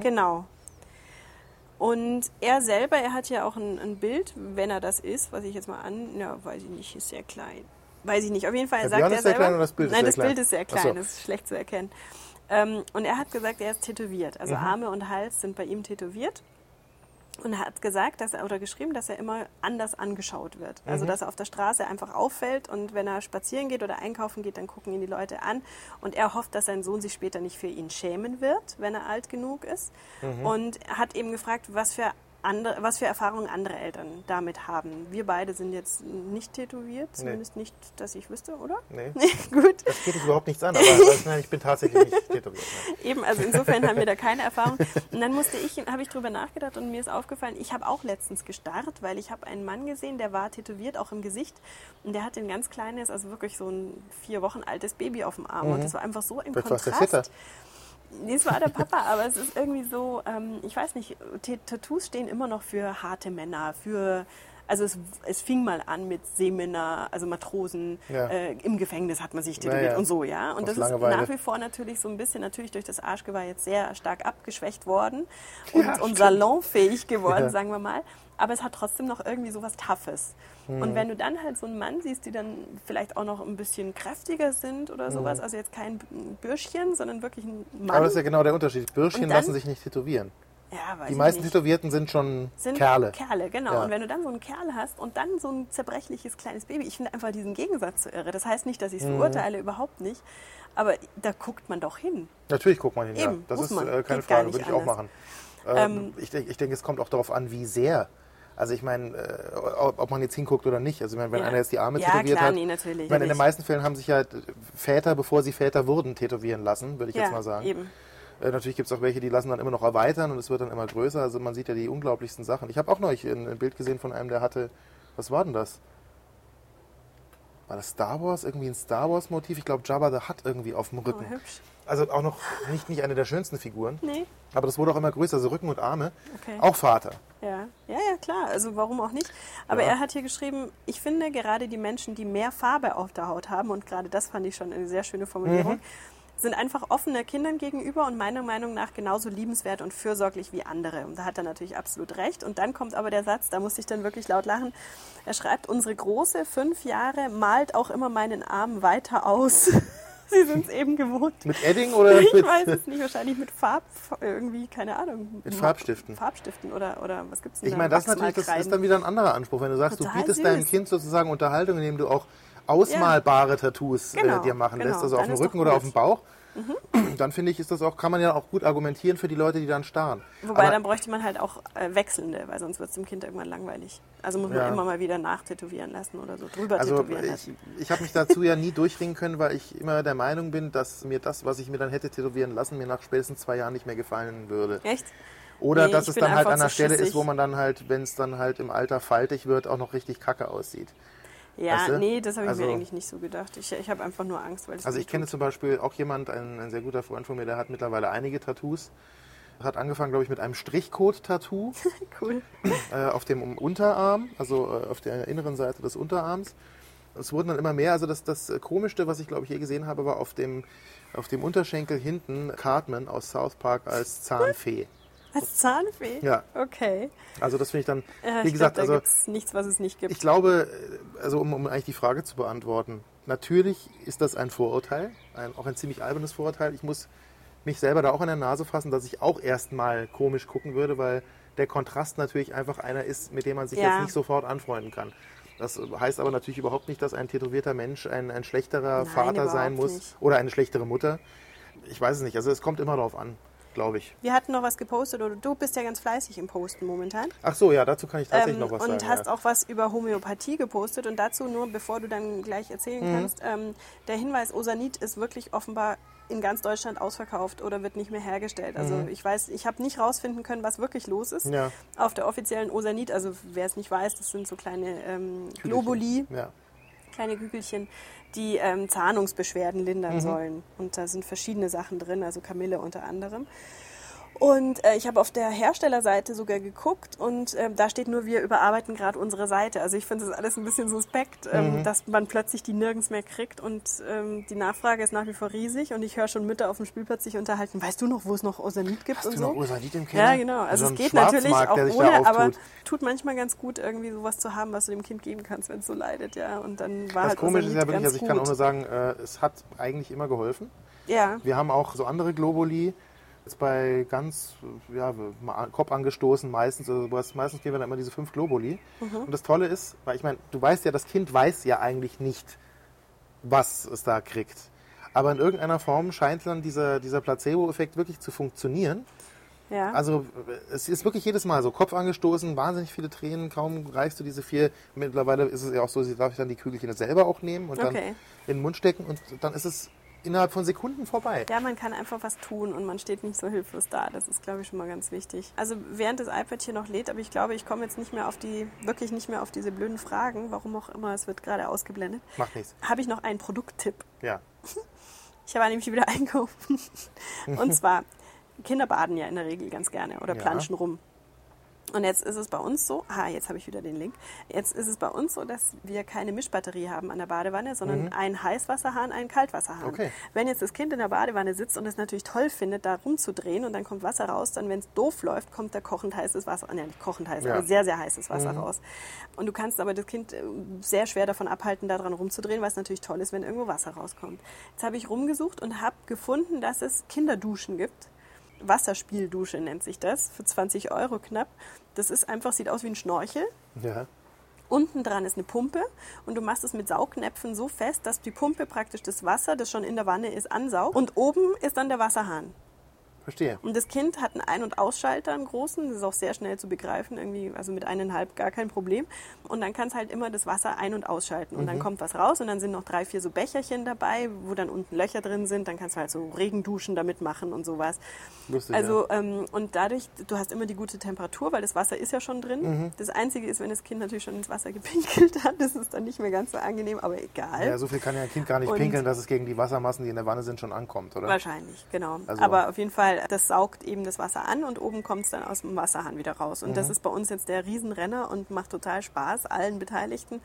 Genau. Und er selber, er hat ja auch ein, ein Bild, wenn er das ist, was ich jetzt mal an, ja, weiß ich nicht, ist sehr klein. Weiß ich nicht. Auf jeden Fall Der sagt er ist sehr selber. klein oder das Bild ist Nein, das klein? Bild ist sehr klein, so. das ist schlecht zu erkennen. Ähm, und er hat gesagt, er ist tätowiert. Also Arme und Hals sind bei ihm tätowiert. Und er hat gesagt, dass er oder geschrieben, dass er immer anders angeschaut wird. Also dass er auf der Straße einfach auffällt und wenn er spazieren geht oder einkaufen geht, dann gucken ihn die Leute an. Und er hofft, dass sein Sohn sich später nicht für ihn schämen wird, wenn er alt genug ist. Und er hat eben gefragt, was für andere, was für Erfahrungen andere Eltern damit haben. Wir beide sind jetzt nicht tätowiert, zumindest nicht, dass ich wüsste, oder? Nee. Gut. Das geht uns überhaupt nichts an, aber also, nein, ich bin tatsächlich nicht tätowiert. Nein. Eben, also insofern haben wir da keine Erfahrung. Und dann musste ich, habe ich drüber nachgedacht und mir ist aufgefallen, ich habe auch letztens gestarrt, weil ich habe einen Mann gesehen, der war tätowiert, auch im Gesicht. Und der hatte ein ganz kleines, also wirklich so ein vier Wochen altes Baby auf dem Arm. Und das war einfach so im Vielleicht Kontrast. Fitter. Nee, es war der Papa, aber es ist irgendwie so, ähm, ich weiß nicht, Tattoos stehen immer noch für harte Männer, für, also es, es fing mal an mit Seemänner, also Matrosen, Ja. äh, im Gefängnis hat man sich tätowiert ja. und so, ja. Und Aus das Langeweile. ist nach wie vor natürlich so ein bisschen, natürlich durch das Arschgeweih jetzt sehr stark abgeschwächt worden und, Ja, und salonfähig geworden, Ja. sagen wir mal. Aber es hat trotzdem noch irgendwie so was Toughes. Mhm. Und wenn du dann halt so einen Mann siehst, die dann vielleicht auch noch ein bisschen kräftiger sind oder sowas, also jetzt kein Bürschchen, sondern wirklich ein Mann. Mhm. Aber das ist ja genau der Unterschied. Bürschchen dann- lassen sich nicht tätowieren. ja, weiß Die ich meisten nicht. Tätowierten sind schon sind Kerle. Kerle, genau. Ja. Und wenn du dann so einen Kerl hast und dann so ein zerbrechliches kleines Baby, ich finde einfach diesen Gegensatz so irre. Das heißt nicht, dass ich es Mhm. verurteile, überhaupt nicht. Aber da guckt man doch hin. Natürlich guckt man hin, ja. Eben, Das muss ist man. äh, keine Frage, würde ich auch anders. machen. Ähm, ich denke, ich denk, es kommt auch darauf an, wie sehr. Also ich meine, äh, ob ob man jetzt hinguckt oder nicht. Also ich meine, wenn Ja. einer jetzt die Arme Ja, tätowiert klar, hat. nee, natürlich, Ich meine, in den meisten Fällen haben sich ja Väter, bevor sie Väter wurden, tätowieren lassen, würde ich ja, jetzt mal sagen. eben. Äh, natürlich gibt es auch welche, die lassen dann immer noch erweitern und es wird dann immer größer. Also man sieht ja die unglaublichsten Sachen. Ich habe auch neulich ein, ein Bild gesehen von einem, der hatte, was war denn das? War das Star Wars? Irgendwie ein Star Wars Motiv? Ich glaube, Jabba the Hutt irgendwie auf dem Oh, Rücken. hübsch. Also auch noch nicht, nicht eine der schönsten Figuren. Nee, Aber das wurde auch immer größer, also Rücken und Arme. Okay. Auch Vater. ja. Ja, ja, klar. Also warum auch nicht? Aber Ja. er hat hier geschrieben, ich finde gerade die Menschen, die mehr Farbe auf der Haut haben, und gerade das fand ich schon eine sehr schöne Formulierung, Mhm. Sind einfach offener Kindern gegenüber und meiner Meinung nach genauso liebenswert und fürsorglich wie andere. Und da hat er natürlich absolut recht. Und dann kommt aber der Satz, da musste ich dann wirklich laut lachen. Er schreibt, unsere Große, fünf Jahre, malt auch immer meinen Arm weiter aus. Sie sind es eben gewohnt. Mit Edding oder Ich mit, weiß es nicht, wahrscheinlich mit Farb, irgendwie, keine Ahnung. Mit Farbstiften. Farbstiften oder, oder was gibt's denn Ich da? meine, das, natürlich, das ist dann wieder ein anderer Anspruch. Wenn du sagst, du Total bietest deinem süß. Kind sozusagen Unterhaltung, indem du auch ausmalbare Tattoos Genau, äh, dir machen genau. lässt, also auf Dann dem ist Rücken oder auf dem Bauch, dann finde ich, ist das auch, kann man ja auch gut argumentieren für die Leute, die dann starren. Wobei, Aber- dann bräuchte man halt auch äh, wechselnde, weil sonst wird es dem Kind irgendwann langweilig. Also muss man Ja. immer mal wieder nachtätowieren lassen oder so drüber Also tätowieren ich, lassen. ich habe mich dazu ja nie durchringen können, weil ich immer der Meinung bin, dass mir das, was ich mir dann hätte tätowieren lassen, mir nach spätestens zwei Jahren nicht mehr gefallen würde. Echt? Oder Nee, dass es dann halt an einer zu Stelle ist, wo man dann halt, wenn es dann halt im Alter faltig wird, auch noch richtig kacke aussieht. Ja, Weißt du? nee, das habe ich Also- mir eigentlich nicht so gedacht. Ich, ich habe einfach nur Angst, weil es Also ich kenne tut. zum Beispiel auch jemand, ein, ein sehr guter Freund von mir, der hat mittlerweile einige Tattoos. Hat angefangen, glaube ich, mit einem Strichcode-Tattoo Cool. äh, auf dem Unterarm, also äh, auf der inneren Seite des Unterarms. Es wurden dann immer mehr. Also das, das Komischste, was ich, glaube ich, je gesehen habe, war auf dem, auf dem Unterschenkel hinten Cartman aus South Park als Zahnfee. Als Zahnfee? Ja. Okay. Also das finde ich dann, wie ich gesagt, glaub, da also gibt's nichts, was es nicht gibt. ich glaube, also um, um eigentlich die Frage zu beantworten, natürlich ist das ein Vorurteil, ein, auch ein ziemlich albernes Vorurteil. Ich muss mich selber da auch an der Nase fassen, dass ich auch erstmal komisch gucken würde, weil der Kontrast natürlich einfach einer ist, mit dem man sich Ja. jetzt nicht sofort anfreunden kann. Das heißt aber natürlich überhaupt nicht, dass ein tätowierter Mensch ein, ein schlechterer Nein, Vater sein muss nicht. oder eine schlechtere Mutter. Ich weiß es nicht. Also es kommt immer darauf an, glaube ich. Wir hatten noch was gepostet oder du bist ja ganz fleißig im Posten momentan. Ach so, ja, dazu kann ich tatsächlich Ähm, noch was und sagen. hast ja. auch was über Homöopathie gepostet und dazu nur, bevor du dann gleich erzählen Mhm. kannst, ähm, der Hinweis, Osanit ist wirklich offenbar in ganz Deutschland ausverkauft oder wird nicht mehr hergestellt. Also ich weiß, ich habe nicht rausfinden können, was wirklich los ist. Mhm. Ja. Auf der offiziellen Osanit, also wer es nicht weiß, das sind so kleine ähm, Globuli, Ja. Kleine Kügelchen, die ähm, Zahnungsbeschwerden lindern Mhm. sollen. Und da sind verschiedene Sachen drin, also Kamille unter anderem. Und äh, ich habe auf der Herstellerseite sogar geguckt und ähm, da steht nur, wir überarbeiten gerade unsere Seite. Also ich finde das alles ein bisschen suspekt, ähm, Mhm. dass man plötzlich die nirgends mehr kriegt und ähm, die Nachfrage ist nach wie vor riesig und ich höre schon Mütter auf dem Spielplatz sich unterhalten. Weißt du noch, wo es noch Osanit gibt Hast und du so? noch Ursanit im Keller? Ja, genau. Also So es geht natürlich auch ohne, aber tut manchmal ganz gut, irgendwie sowas zu haben, was du dem Kind geben kannst, wenn es so leidet, ja. Und dann war Das halt Komische ist ja Osanit wirklich, also ich kann auch gut. nur sagen, äh, es hat eigentlich immer geholfen. Ja, Wir haben auch so andere Globuli, jetzt bei ganz, ja, Kopf angestoßen meistens, also was- meistens geben wir dann immer diese fünf Globuli. Mhm. Und das Tolle ist, weil ich meine, du weißt ja, das Kind weiß ja eigentlich nicht, was es da kriegt. Aber in irgendeiner Form scheint dann dieser, dieser Placebo-Effekt wirklich zu funktionieren. Ja. Also es ist wirklich jedes Mal so, Kopf angestoßen, wahnsinnig viele Tränen, kaum reichst du diese vier. Mittlerweile ist es ja auch so, sie darf ich dann die Kügelchen selber auch nehmen und dann Okay. in den Mund stecken und dann ist es innerhalb von Sekunden vorbei. Ja, man kann einfach was tun und man steht nicht so hilflos da. Das ist, glaube ich, schon mal ganz wichtig. Also während das iPad hier noch lädt, aber ich glaube, ich komme jetzt nicht mehr auf die, wirklich nicht mehr auf diese blöden Fragen, warum auch immer, es wird gerade ausgeblendet. Macht nichts. Habe ich noch einen Produkttipp. Ja. Ich habe nämlich wieder einkaufen. Und zwar, Kinder baden ja in der Regel ganz gerne oder Ja. planschen rum. Und jetzt ist es bei uns so, ah, jetzt habe ich wieder den Link. Jetzt ist es bei uns so, dass wir keine Mischbatterie haben an der Badewanne, sondern einen Heißwasserhahn, einen Kaltwasserhahn. Okay. Wenn jetzt das Kind in der Badewanne sitzt und es natürlich toll findet, da rumzudrehen und dann kommt Wasser raus, dann, wenn es doof läuft, kommt da kochend heißes Wasser, ja nicht kochend heiß, Ja. aber sehr, sehr heißes Wasser raus. Und du kannst aber das Kind äh, sehr schwer davon abhalten, da dran rumzudrehen, weil es natürlich toll ist, wenn irgendwo Wasser rauskommt. Jetzt habe ich rumgesucht und habe gefunden, dass es Kinderduschen gibt. Wasserspieldusche nennt sich das, für 20 Euro knapp. Das ist einfach, sieht aus wie ein Schnorchel. Ja. Unten dran ist eine Pumpe und du machst es mit Saugnäpfen so fest, dass die Pumpe praktisch das Wasser, das schon in der Wanne ist, ansaugt. Und oben ist dann der Wasserhahn. Verstehe. Und das Kind hat einen Ein- und Ausschalter, einen großen, das ist auch sehr schnell zu begreifen, irgendwie, also mit eineinhalb gar kein Problem. Und dann kann es halt immer das Wasser ein- und ausschalten. Und dann kommt was raus und dann sind noch drei, vier so Becherchen dabei, wo dann unten Löcher drin sind. Dann kannst du halt so Regenduschen damit machen und sowas. Lustig. Also, ähm, und dadurch, du hast immer die gute Temperatur, weil das Wasser ist ja schon drin. Mhm. Das Einzige ist, wenn das Kind natürlich schon ins Wasser gepinkelt hat, das ist dann nicht mehr ganz so angenehm, aber egal. ja. ja, so viel kann ja ein Kind gar nicht Und- pinkeln, dass es gegen die Wassermassen, die in der Wanne sind, schon ankommt, oder? Wahrscheinlich, genau. Also- Aber auf jeden Fall, das saugt eben das Wasser an und oben kommt es dann aus dem Wasserhahn wieder raus. Und Mhm. das ist bei uns jetzt der Riesenrenner und macht total Spaß, allen Beteiligten.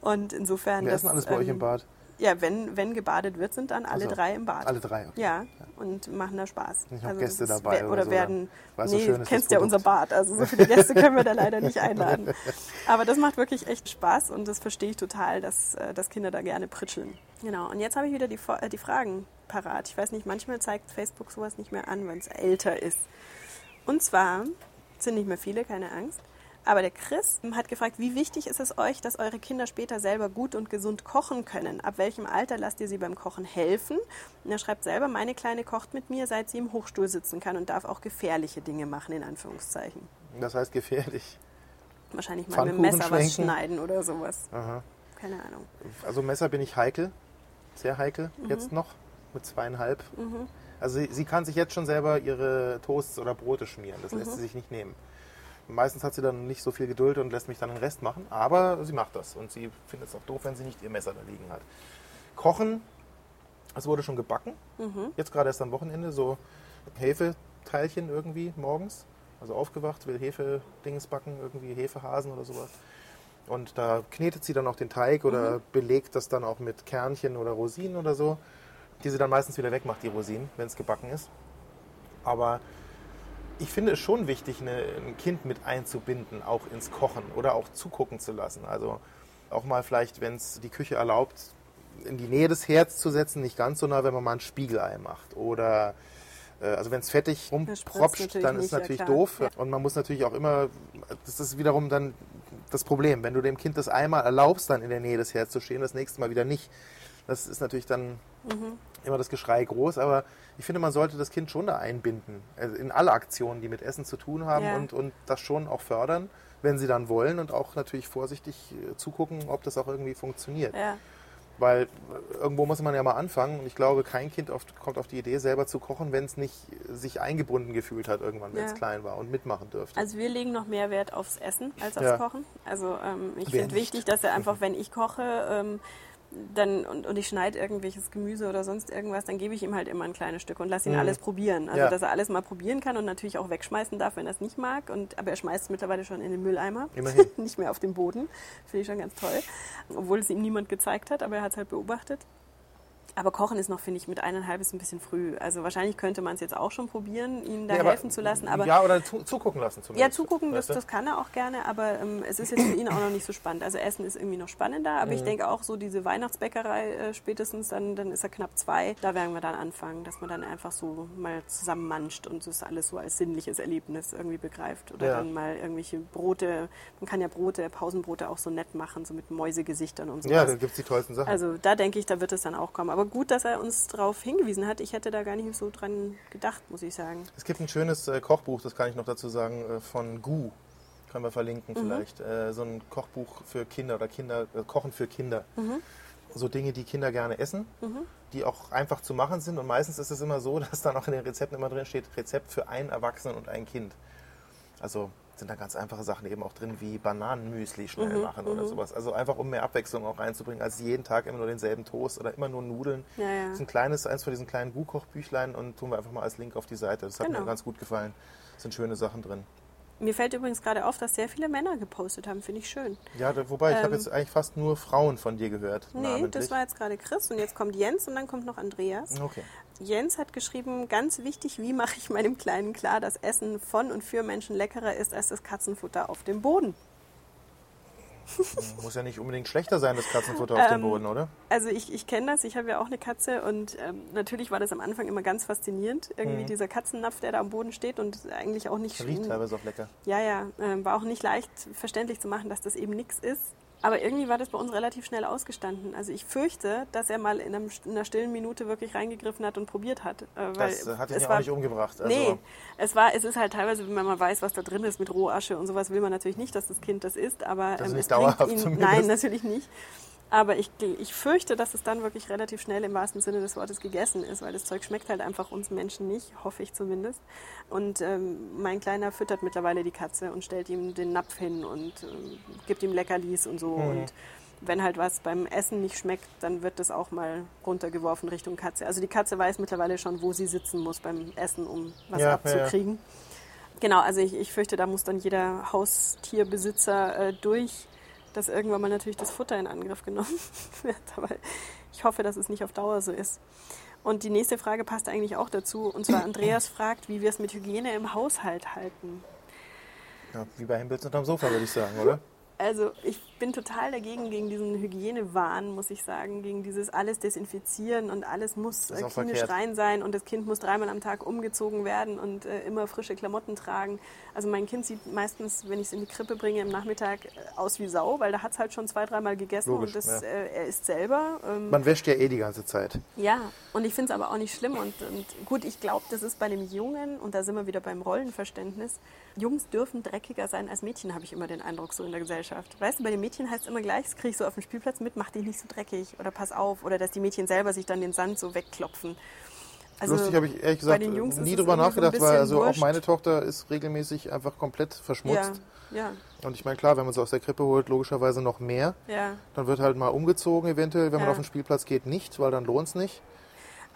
Und insofern. Wer das, ist denn alles bei euch ähm, im Bad? Ja, wenn, wenn gebadet wird, sind dann alle Ach so. drei im Bad. Alle drei, okay. Ja, und machen da Spaß. Nicht noch Also Gäste dabei oder so, werden. so nee, du kennst ja unser. Bad. Also so viele Gäste können wir da leider nicht einladen. Aber das macht wirklich echt Spaß und das verstehe ich total, dass, äh, dass Kinder da gerne pritscheln. Genau. Und jetzt habe ich wieder die, äh, die Fragen parat. Ich weiß nicht, manchmal zeigt Facebook sowas nicht mehr an, wenn es älter ist. Und zwar sind nicht mehr viele, keine Angst. Aber der Chris hat gefragt, wie wichtig ist es euch, dass eure Kinder später selber gut und gesund kochen können? Ab welchem Alter lasst ihr sie beim Kochen helfen? Und er schreibt selber, meine Kleine kocht mit mir, seit sie im Hochstuhl sitzen kann und darf auch gefährliche Dinge machen, in Anführungszeichen. Das heißt gefährlich. Wahrscheinlich mal mit dem Messer was schneiden oder sowas. Aha. Keine Ahnung. Also Messer bin ich heikel, sehr heikel Mhm. jetzt noch mit zweieinhalb. Also sie, sie kann sich jetzt schon selber ihre Toasts oder Brote schmieren. Das Mhm. lässt sie sich nicht nehmen. Meistens hat sie dann nicht so viel Geduld und lässt mich dann den Rest machen, aber sie macht das und sie findet es auch doof, wenn sie nicht ihr Messer da liegen hat. Kochen, es wurde schon gebacken. Mhm. Jetzt gerade erst am Wochenende so Hefeteilchen irgendwie morgens. Also aufgewacht, will Hefe-Dings backen, irgendwie Hefehasen oder sowas. Und da knetet sie dann auch den Teig oder belegt das dann auch mit Kernchen oder Rosinen oder so, die sie dann meistens wieder wegmacht, die Rosinen, wenn es gebacken ist. Aber ich finde es schon wichtig, eine, ein Kind mit einzubinden, auch ins Kochen oder auch zugucken zu lassen. Also auch mal vielleicht, wenn es die Küche erlaubt, in die Nähe des Herz zu setzen, nicht ganz so nah, wenn man mal ein Spiegelei macht. Oder äh, also wenn es fettig rumpropscht, dann ist ja natürlich klar. doof. Ja. Und man muss natürlich auch immer, das ist wiederum dann das Problem, wenn du dem Kind das einmal erlaubst, dann in der Nähe des Herz zu stehen, das nächste Mal wieder nicht. Das ist natürlich dann Mhm. immer das Geschrei groß, aber ich finde, man sollte das Kind schon da einbinden. Also in alle Aktionen, die mit Essen zu tun haben Ja. und, und das schon auch fördern, wenn sie dann wollen und auch natürlich vorsichtig äh, zugucken, ob das auch irgendwie funktioniert. Ja. Weil äh, irgendwo muss man ja mal anfangen und ich glaube, kein Kind auf, kommt auf die Idee, selber zu kochen, wenn es nicht sich eingebunden gefühlt hat irgendwann, wenn es Ja. klein war und mitmachen dürfte. Also wir legen noch mehr Wert aufs Essen als aufs Ja. Kochen. Also ähm, ich finde wichtig, dass er einfach, wenn ich koche, ähm, dann und, und ich schneide irgendwelches Gemüse oder sonst irgendwas, dann gebe ich ihm halt immer ein kleines Stück und lasse ihn Mhm. alles probieren. Also Ja. dass er alles mal probieren kann und natürlich auch wegschmeißen darf, wenn er es nicht mag. Und, aber er schmeißt es mittlerweile schon in den Mülleimer. Immerhin. nicht mehr auf den Boden. Finde ich schon ganz toll. Obwohl es ihm niemand gezeigt hat, aber er hat es halt beobachtet. Aber Kochen ist noch, finde ich, mit eineinhalb ist ein bisschen früh. Also wahrscheinlich könnte man es jetzt auch schon probieren, ihn da Nee, aber- helfen zu lassen. Aber ja, oder zu, zugucken lassen ja, zumindest. zugucken, das, das kann er auch gerne, aber ähm, es ist jetzt für ihn auch noch nicht so spannend. Also Essen ist irgendwie noch spannender, aber Mhm. ich denke auch so diese Weihnachtsbäckerei äh, spätestens, dann, dann ist er knapp zwei, da werden wir dann anfangen, dass man dann einfach so mal zusammen manscht und das alles so als sinnliches Erlebnis irgendwie begreift. Oder Ja. dann mal irgendwelche Brote, man kann ja Brote, Pausenbrote auch so nett machen, so mit Mäusegesichtern und sowas. Ja, da gibt es die tollsten Sachen. Also da denke ich, da wird es dann auch kommen. Aber gut, dass er uns darauf hingewiesen hat. Ich hätte da gar nicht so dran gedacht, muss ich sagen. Es gibt ein schönes äh, Kochbuch, das kann ich noch dazu sagen, äh, von Gu. Können wir verlinken Mhm. vielleicht. Äh, so ein Kochbuch für Kinder oder Kinder, äh, Kochen für Kinder. Mhm. So Dinge, die Kinder gerne essen, die auch einfach zu machen sind. Und meistens ist es immer so, dass dann auch in den Rezepten immer drin steht, Rezept für einen Erwachsenen und ein Kind. Also sind da ganz einfache Sachen eben auch drin, wie Bananenmüsli schnell Mhm, machen oder sowas. Also einfach, um mehr Abwechslung auch reinzubringen, als jeden Tag immer nur denselben Toast oder immer nur Nudeln. Ja, ja. Das ist ein kleines, eins von diesen kleinen Gu-Kochbüchlein und tun wir einfach mal als Link auf die Seite. Das hat Genau. mir ganz gut gefallen. Es sind schöne Sachen drin. Mir fällt übrigens gerade auf, dass sehr viele Männer gepostet haben. Finde ich schön. Ja, wobei, ich habe Ähm, jetzt eigentlich fast nur Frauen von dir gehört. Nee, namentlich. das war jetzt gerade Chris und jetzt kommt Jens und dann kommt noch Andreas. Okay. Jens hat geschrieben, ganz wichtig, wie mache ich meinem Kleinen klar, dass Essen von und für Menschen leckerer ist als das Katzenfutter auf dem Boden. Muss ja nicht unbedingt schlechter sein, das Katzenfutter auf dem Ähm, Boden, oder? Also ich, ich kenne das, ich habe ja auch eine Katze und ähm, natürlich war das am Anfang immer ganz faszinierend, irgendwie dieser Katzennapf, der da am Boden steht und eigentlich auch nicht... Mhm. Riecht teilweise auch lecker. Ja, ja, ähm, war auch nicht leicht verständlich zu machen, dass das eben nichts ist. Aber irgendwie war das bei uns relativ schnell ausgestanden. Also ich fürchte, dass er mal in, einem, in einer stillen Minute wirklich reingegriffen hat und probiert hat. Äh, weil Das äh, hat ihn es ja auch nicht umgebracht. Also, Nee, es, war, es ist halt teilweise, wenn man mal weiß, was da drin ist mit Rohasche und sowas, will man natürlich nicht, dass das Kind das isst, aber Das ist ähm, nicht dauerhaft ihn, zumindest. Nein, natürlich nicht. Aber ich, ich fürchte, dass es dann wirklich relativ schnell im wahrsten Sinne des Wortes gegessen ist, weil das Zeug schmeckt halt einfach uns Menschen nicht, hoffe ich zumindest. Und ähm, mein Kleiner füttert mittlerweile die Katze und stellt ihm den Napf hin und ähm, gibt ihm Leckerlis und so. Mhm. Und wenn halt was beim Essen nicht schmeckt, dann wird das auch mal runtergeworfen Richtung Katze. Also die Katze weiß mittlerweile schon, wo sie sitzen muss beim Essen, um was Ja, ja, ja. abzukriegen. Genau, also ich, ich fürchte, da muss dann jeder Haustierbesitzer äh, durch, dass irgendwann mal natürlich das Futter in Angriff genommen wird. Aber ich hoffe, dass es nicht auf Dauer so ist. Und die nächste Frage passt eigentlich auch dazu. Und zwar Andreas fragt, wie wir es mit Hygiene im Haushalt halten. ja, wie bei Hempels unterm Sofa, würde ich sagen, oder? Also ich bin total dagegen, gegen diesen Hygienewahn, muss ich sagen, gegen dieses alles desinfizieren und alles muss äh, klinisch verkehrt. rein sein und das Kind muss dreimal am Tag umgezogen werden und äh, immer frische Klamotten tragen. Also mein Kind sieht meistens, wenn ich es in die Krippe bringe, im Nachmittag äh, aus wie Sau, weil da hat es halt schon zwei, dreimal gegessen Logisch, und das, ja. äh, er isst selber. Ähm, Man wäscht ja eh die ganze Zeit. ja, und ich finde es aber auch nicht schlimm. Und, und gut, ich glaube, das ist bei dem Jungen, und da sind wir wieder beim Rollenverständnis, Jungs dürfen dreckiger sein als Mädchen, habe ich immer den Eindruck so in der Gesellschaft. Weißt du, bei den Mädchen heißt es immer gleich, das kriege ich so auf dem Spielplatz mit, mach dich nicht so dreckig oder pass auf. Oder dass die Mädchen selber sich dann den Sand so wegklopfen. Also, Lustig habe ich ehrlich gesagt nie drüber irgendwie so nachgedacht, weil also auch wurscht. meine Tochter ist regelmäßig einfach komplett ja, verschmutzt. ja, Und ich meine, klar, wenn man sie aus der Krippe holt, logischerweise noch mehr. ja. Dann wird halt mal umgezogen eventuell, wenn man Ja. auf den Spielplatz geht, nicht, weil dann lohnt es nicht.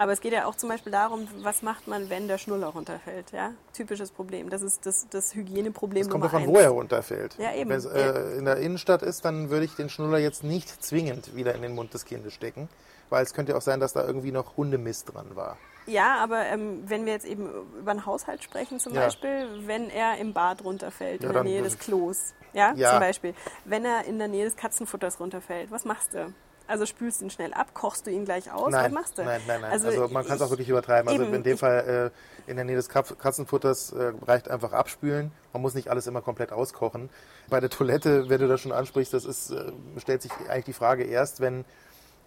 Aber es geht ja auch zum Beispiel darum, was macht man, wenn der Schnuller runterfällt. Ja? Typisches Problem. Das ist das, das Hygieneproblem Es kommt davon, wo er runterfällt. Ja, eben. Wenn es äh, in der Innenstadt ist, dann würde ich den Schnuller jetzt nicht zwingend wieder in den Mund des Kindes stecken. Weil es könnte ja auch sein, dass da irgendwie noch Hundemist dran war. Ja, aber ähm, wenn wir jetzt eben über einen Haushalt sprechen, zum Ja. Beispiel, wenn er im Bad runterfällt, Ja, in der Nähe des Klos, ja, Ja. zum Beispiel, wenn er in der Nähe des Katzenfutters runterfällt, was machst du? Also spülst du ihn schnell ab, kochst du ihn gleich aus, nein, was machst du? nein, nein, nein. Also, man kann es auch ich- wirklich übertreiben. Also eben, in dem Fall äh, in der Nähe des Katzenfutters äh, reicht einfach abspülen. Man muss nicht alles immer komplett auskochen. Bei der Toilette, wenn du das schon ansprichst, das ist, äh, stellt sich eigentlich die Frage erst, wenn,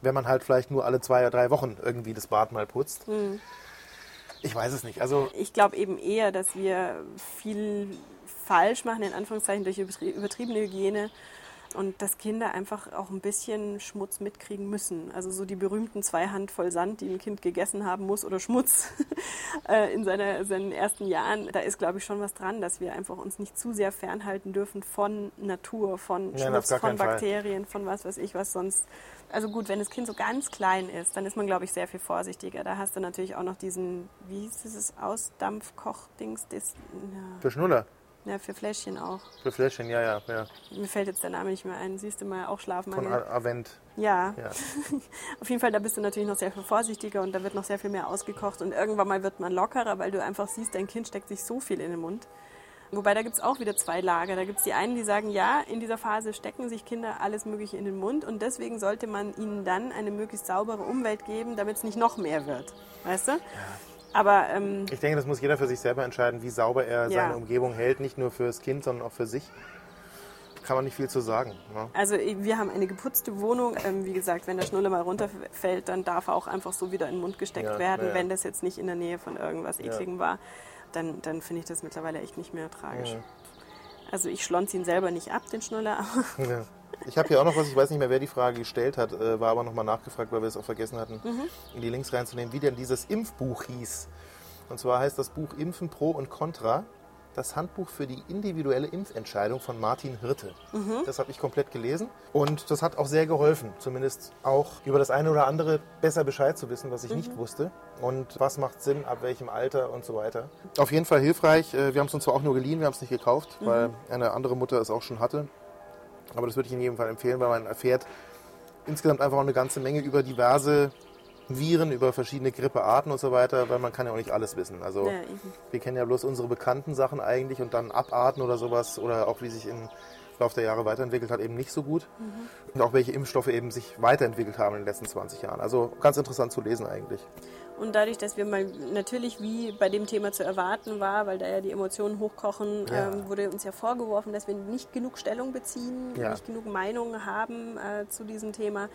wenn man halt vielleicht nur alle zwei oder drei Wochen irgendwie das Bad mal putzt. Hm. Ich weiß es nicht. Also Ich glaube eben eher, dass wir viel falsch machen, in Anführungszeichen, durch übertrie- übertriebene Hygiene und dass Kinder einfach auch ein bisschen Schmutz mitkriegen müssen. Also so die berühmten zwei Handvoll Sand, die ein Kind gegessen haben muss oder Schmutz äh, in seiner, seinen ersten Jahren. Da ist, glaube ich, schon was dran, dass wir einfach uns nicht zu sehr fernhalten dürfen von Natur, von Nein, Schmutz, von keinen Fall. Bakterien, von was weiß ich, was sonst. Also gut, wenn das Kind so ganz klein ist, dann ist man, glaube ich, sehr viel vorsichtiger. Da hast du natürlich auch noch diesen, wie hieß dieses Ausdampfkoch-Dings, das, für Schnuller, ja, für Fläschchen auch. für Fläschchen, ja, ja, ja. Mir fällt jetzt der Name nicht mehr ein. Siehst du mal, auch Von Schlafmangel. A- Avent. Ja, Ja. auf jeden Fall, da bist du natürlich noch sehr viel vorsichtiger und da wird noch sehr viel mehr ausgekocht und irgendwann mal wird man lockerer, weil du einfach siehst, dein Kind steckt sich so viel in den Mund. Wobei da gibt es auch wieder zwei Lager. Da gibt es die einen, die sagen, ja, in dieser Phase stecken sich Kinder alles Mögliche in den Mund und deswegen sollte man ihnen dann eine möglichst saubere Umwelt geben, damit es nicht noch mehr wird. Weißt du? Aber ähm, Ich denke, das muss jeder für sich selber entscheiden, wie sauber er Ja. seine Umgebung hält. Nicht nur fürs Kind, sondern auch für sich. kann man nicht viel zu sagen. Ne? Also wir haben eine geputzte Wohnung. Ähm, wie gesagt, wenn der Schnuller mal runterfällt, dann darf er auch einfach so wieder in den Mund gesteckt Ja, werden, ja, wenn das jetzt nicht in der Nähe von irgendwas Ekligem war. Dann, dann finde ich das mittlerweile echt nicht mehr tragisch. Also ich schlonze ihn selber nicht ab, den Schnuller, aber. Ich habe hier auch noch was, ich weiß nicht mehr, wer die Frage gestellt hat, äh, war aber nochmal nachgefragt, weil wir es auch vergessen hatten, in die Links reinzunehmen, wie denn dieses Impfbuch hieß. Und zwar heißt das Buch Impfen Pro und Contra, das Handbuch für die individuelle Impfentscheidung von Martin Hirte. Das habe ich komplett gelesen und das hat auch sehr geholfen, zumindest auch über das eine oder andere besser Bescheid zu wissen, was ich nicht wusste und was macht Sinn, ab welchem Alter und so weiter. Auf jeden Fall hilfreich. Äh, Wir haben es uns zwar auch nur geliehen, wir haben es nicht gekauft, weil eine andere Mutter es auch schon hatte. Aber das würde ich in jedem Fall empfehlen, weil man erfährt insgesamt einfach auch eine ganze Menge über diverse Viren, über verschiedene Grippearten und so weiter, weil man kann ja auch nicht alles wissen. Also Ja, wir kennen ja bloß unsere bekannten Sachen eigentlich und dann Abarten oder sowas oder auch wie sich im Laufe der Jahre weiterentwickelt hat, eben nicht so gut. Und auch welche Impfstoffe eben sich weiterentwickelt haben in den letzten 20 Jahren. Also ganz interessant zu lesen eigentlich. Und dadurch, dass wir mal natürlich wie bei dem Thema zu erwarten war, weil da ja die Emotionen hochkochen, Ja. ähm, wurde uns ja vorgeworfen, dass wir nicht genug Stellung beziehen, Ja. nicht genug Meinung haben äh, zu diesem Thema.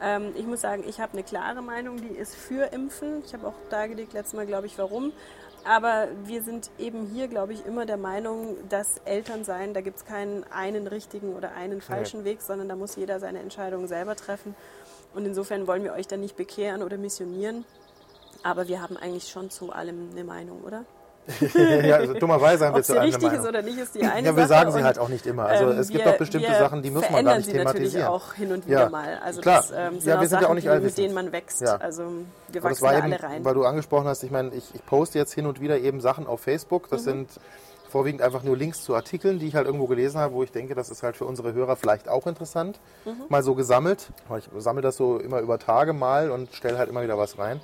Ähm, ich muss sagen, ich habe eine klare Meinung, die ist für Impfen. Ich habe auch dargelegt letztes Mal, glaube ich, warum. Aber wir sind eben hier, glaube ich, immer der Meinung, dass Eltern sein, da gibt es keinen einen richtigen oder einen falschen Weg, sondern da muss jeder seine Entscheidung selber treffen. Und insofern wollen wir euch da nicht bekehren oder missionieren. Aber wir haben eigentlich schon zu allem eine Meinung, oder? ja, also dummerweise haben wir zu allem eine richtig Meinung. ist oder nicht, ist die eine ja, wir Sache. sagen sie halt auch nicht immer. Also ähm, es gibt wir- auch bestimmte Sachen, die muss man gar nicht sie natürlich thematisieren. auch hin und wieder Ja, mal. Also klar. das ähm, sind Ja, wir sind ja Sachen, auch nicht die, allwissend. mit denen man wächst. Ja. Also wir wachsen war eben, alle rein. weil du angesprochen hast, ich meine, ich, ich poste jetzt hin und wieder eben Sachen auf Facebook. Mhm. Das sind vorwiegend einfach nur Links zu Artikeln, die ich halt irgendwo gelesen habe, wo ich denke, das ist halt für unsere Hörer vielleicht auch interessant. Mhm. Mal so gesammelt. Ich sammle das so immer über Tage mal und stelle halt immer wieder was rein.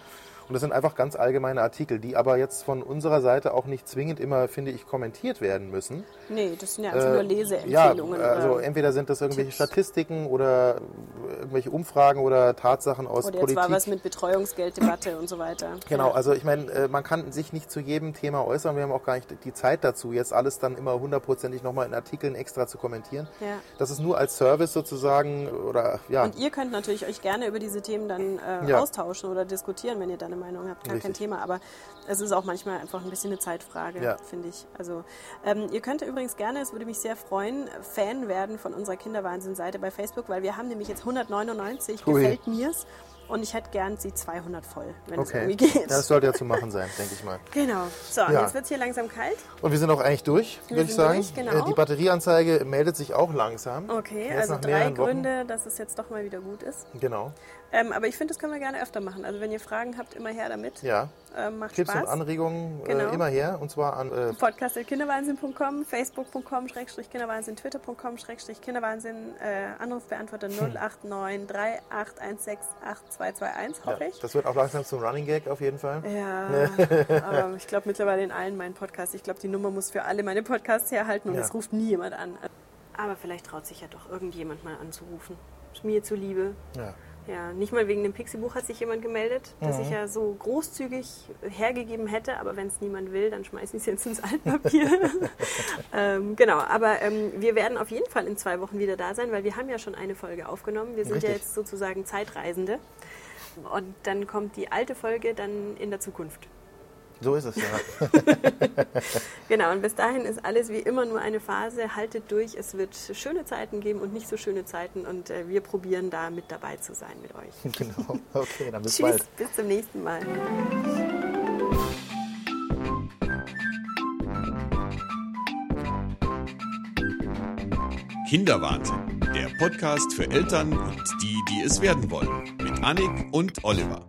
Und das sind einfach ganz allgemeine Artikel, die aber jetzt von unserer Seite auch nicht zwingend immer, finde ich, kommentiert werden müssen. nee, das sind ja einfach Äh, nur Leseempfehlungen. Ja, also entweder sind das irgendwelche Tipps. Statistiken oder irgendwelche Umfragen oder Tatsachen aus oder jetzt Politik. war was mit Betreuungsgelddebatte und so weiter. Genau, also ich meine, äh, man kann sich nicht zu jedem Thema äußern. Wir haben auch gar nicht die Zeit dazu, jetzt alles dann immer hundertprozentig nochmal in Artikeln extra zu kommentieren. Ja. Das ist nur als Service sozusagen oder ja. Und ihr könnt natürlich euch gerne über diese Themen dann äh, Ja. austauschen oder diskutieren, wenn ihr da eine Meinung habt. Gar kein Richtig. Thema. Aber es ist auch manchmal einfach ein bisschen eine Zeitfrage, Ja. finde ich. Also ähm, ihr könnt übrigens gerne, es würde mich sehr freuen, Fan werden von unserer Kinderwahnsinn-Seite bei Facebook, weil wir haben nämlich jetzt 199, Hui. gefällt mir's. Und ich hätte gern sie 200 voll, wenn es okay. irgendwie geht. Das sollte ja zu machen sein, denke ich mal. genau. So, Ja. jetzt wird es hier langsam kalt. Und wir sind auch eigentlich durch, würde ich sagen. durch, genau. Äh, Die Batterieanzeige meldet sich auch langsam. Okay, Jetzt also drei. Gründe, dass es jetzt doch mal wieder gut ist. Genau. Ähm, aber ich finde, das können wir gerne öfter machen. Also wenn ihr Fragen habt, immer her damit. Ja. Ähm, macht Tipps Spaß. und Anregungen Genau. äh, immer her. Und zwar an äh, podcast.kinderwahnsinn.com, facebook.com, schrägstrich Kinderwahnsinn, twitter.com, schrägstrich Kinderwahnsinn, äh, Anrufbeantworter 089 3816 8221, hoffe ja, ich. das wird auch langsam zum Running Gag auf jeden Fall. Ja, aber ich glaube mittlerweile in allen meinen Podcasts. Ich glaube, die Nummer muss für alle meine Podcasts herhalten und Ja. es ruft nie jemand an. Aber vielleicht traut sich ja doch irgendjemand mal anzurufen. Mir zuliebe. Ja. Ja, nicht mal wegen dem Pixie-Buch hat sich jemand gemeldet, das Mhm. ich ja so großzügig hergegeben hätte, aber wenn es niemand will, dann schmeiße ich es jetzt ins Altpapier. ähm, genau, aber ähm, wir werden auf jeden Fall in zwei Wochen wieder da sein, weil wir haben ja schon eine Folge aufgenommen. Wir sind ja Richtig. jetzt sozusagen Zeitreisende. Und dann kommt die alte Folge dann in der Zukunft. So ist es, ja. Genau, und bis dahin ist alles wie immer nur eine Phase. Haltet durch, es wird schöne Zeiten geben und nicht so schöne Zeiten und äh, wir probieren da mit dabei zu sein mit euch. genau. Okay, dann bis Tschüss, bald. bis zum nächsten Mal. Kinderwahnsinn, der Podcast für Eltern und die, die es werden wollen. Mit Annik und Oliver.